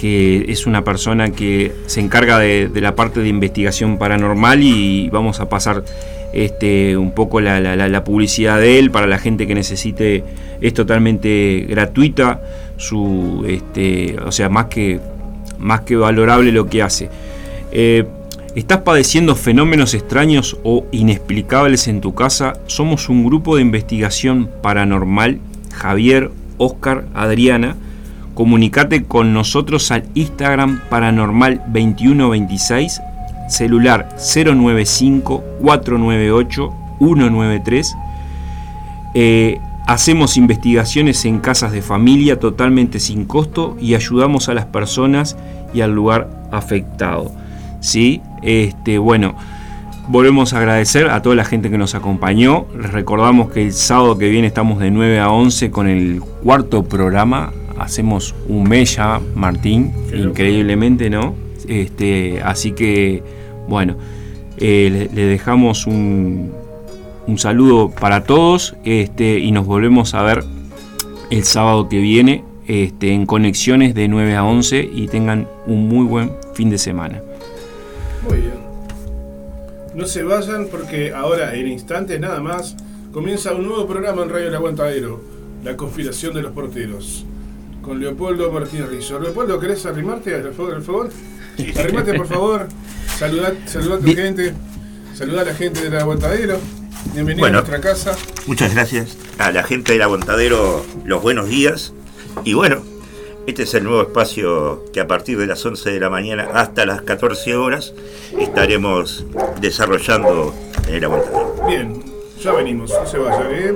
es una persona que se encarga de, la parte de investigación paranormal y vamos a pasar este, un poco la, publicidad de él para la gente que necesite. Es totalmente gratuita, su, este, o sea, más que, más que valorable lo que hace. Eh, ¿Estás padeciendo fenómenos extraños o inexplicables en tu casa? Somos un grupo de investigación paranormal Javier, Oscar, Adriana. Comunicate con nosotros al Instagram Paranormal 2126, celular 095 498 193. hacemos investigaciones en casas de familia totalmente sin costo y ayudamos a las personas y al lugar afectado. ¿Sí? Este, bueno, Volvemos a agradecer a toda la gente que nos acompañó. Les recordamos que el sábado que viene estamos de 9 a 11 con el cuarto programa. Hacemos un mes ya, Martín, increíblemente, ¿no? Este, así que, bueno, eh, le, dejamos un, un, saludo para todos este, y nos volvemos a ver el sábado que viene este, en conexiones de 9 a 11 y tengan un muy buen fin de semana. No se vayan porque ahora, en instantes nada más, comienza un nuevo programa en Radio El Aguantadero, La Conspiración de los Porteros, con Leopoldo Martínez Rizzo. Leopoldo, ¿querés arrimarte al fogón? Arrimate, por favor. Saludá, a tu gente. Saludá a la gente del Aguantadero. Bienvenido a nuestra casa. Muchas gracias a la gente del Aguantadero, los buenos días. Y bueno, este es el nuevo espacio que a partir de las 11 de la mañana hasta las 14 horas estaremos desarrollando en el aguantador. Bien, ya venimos, no se vaya, ¿eh?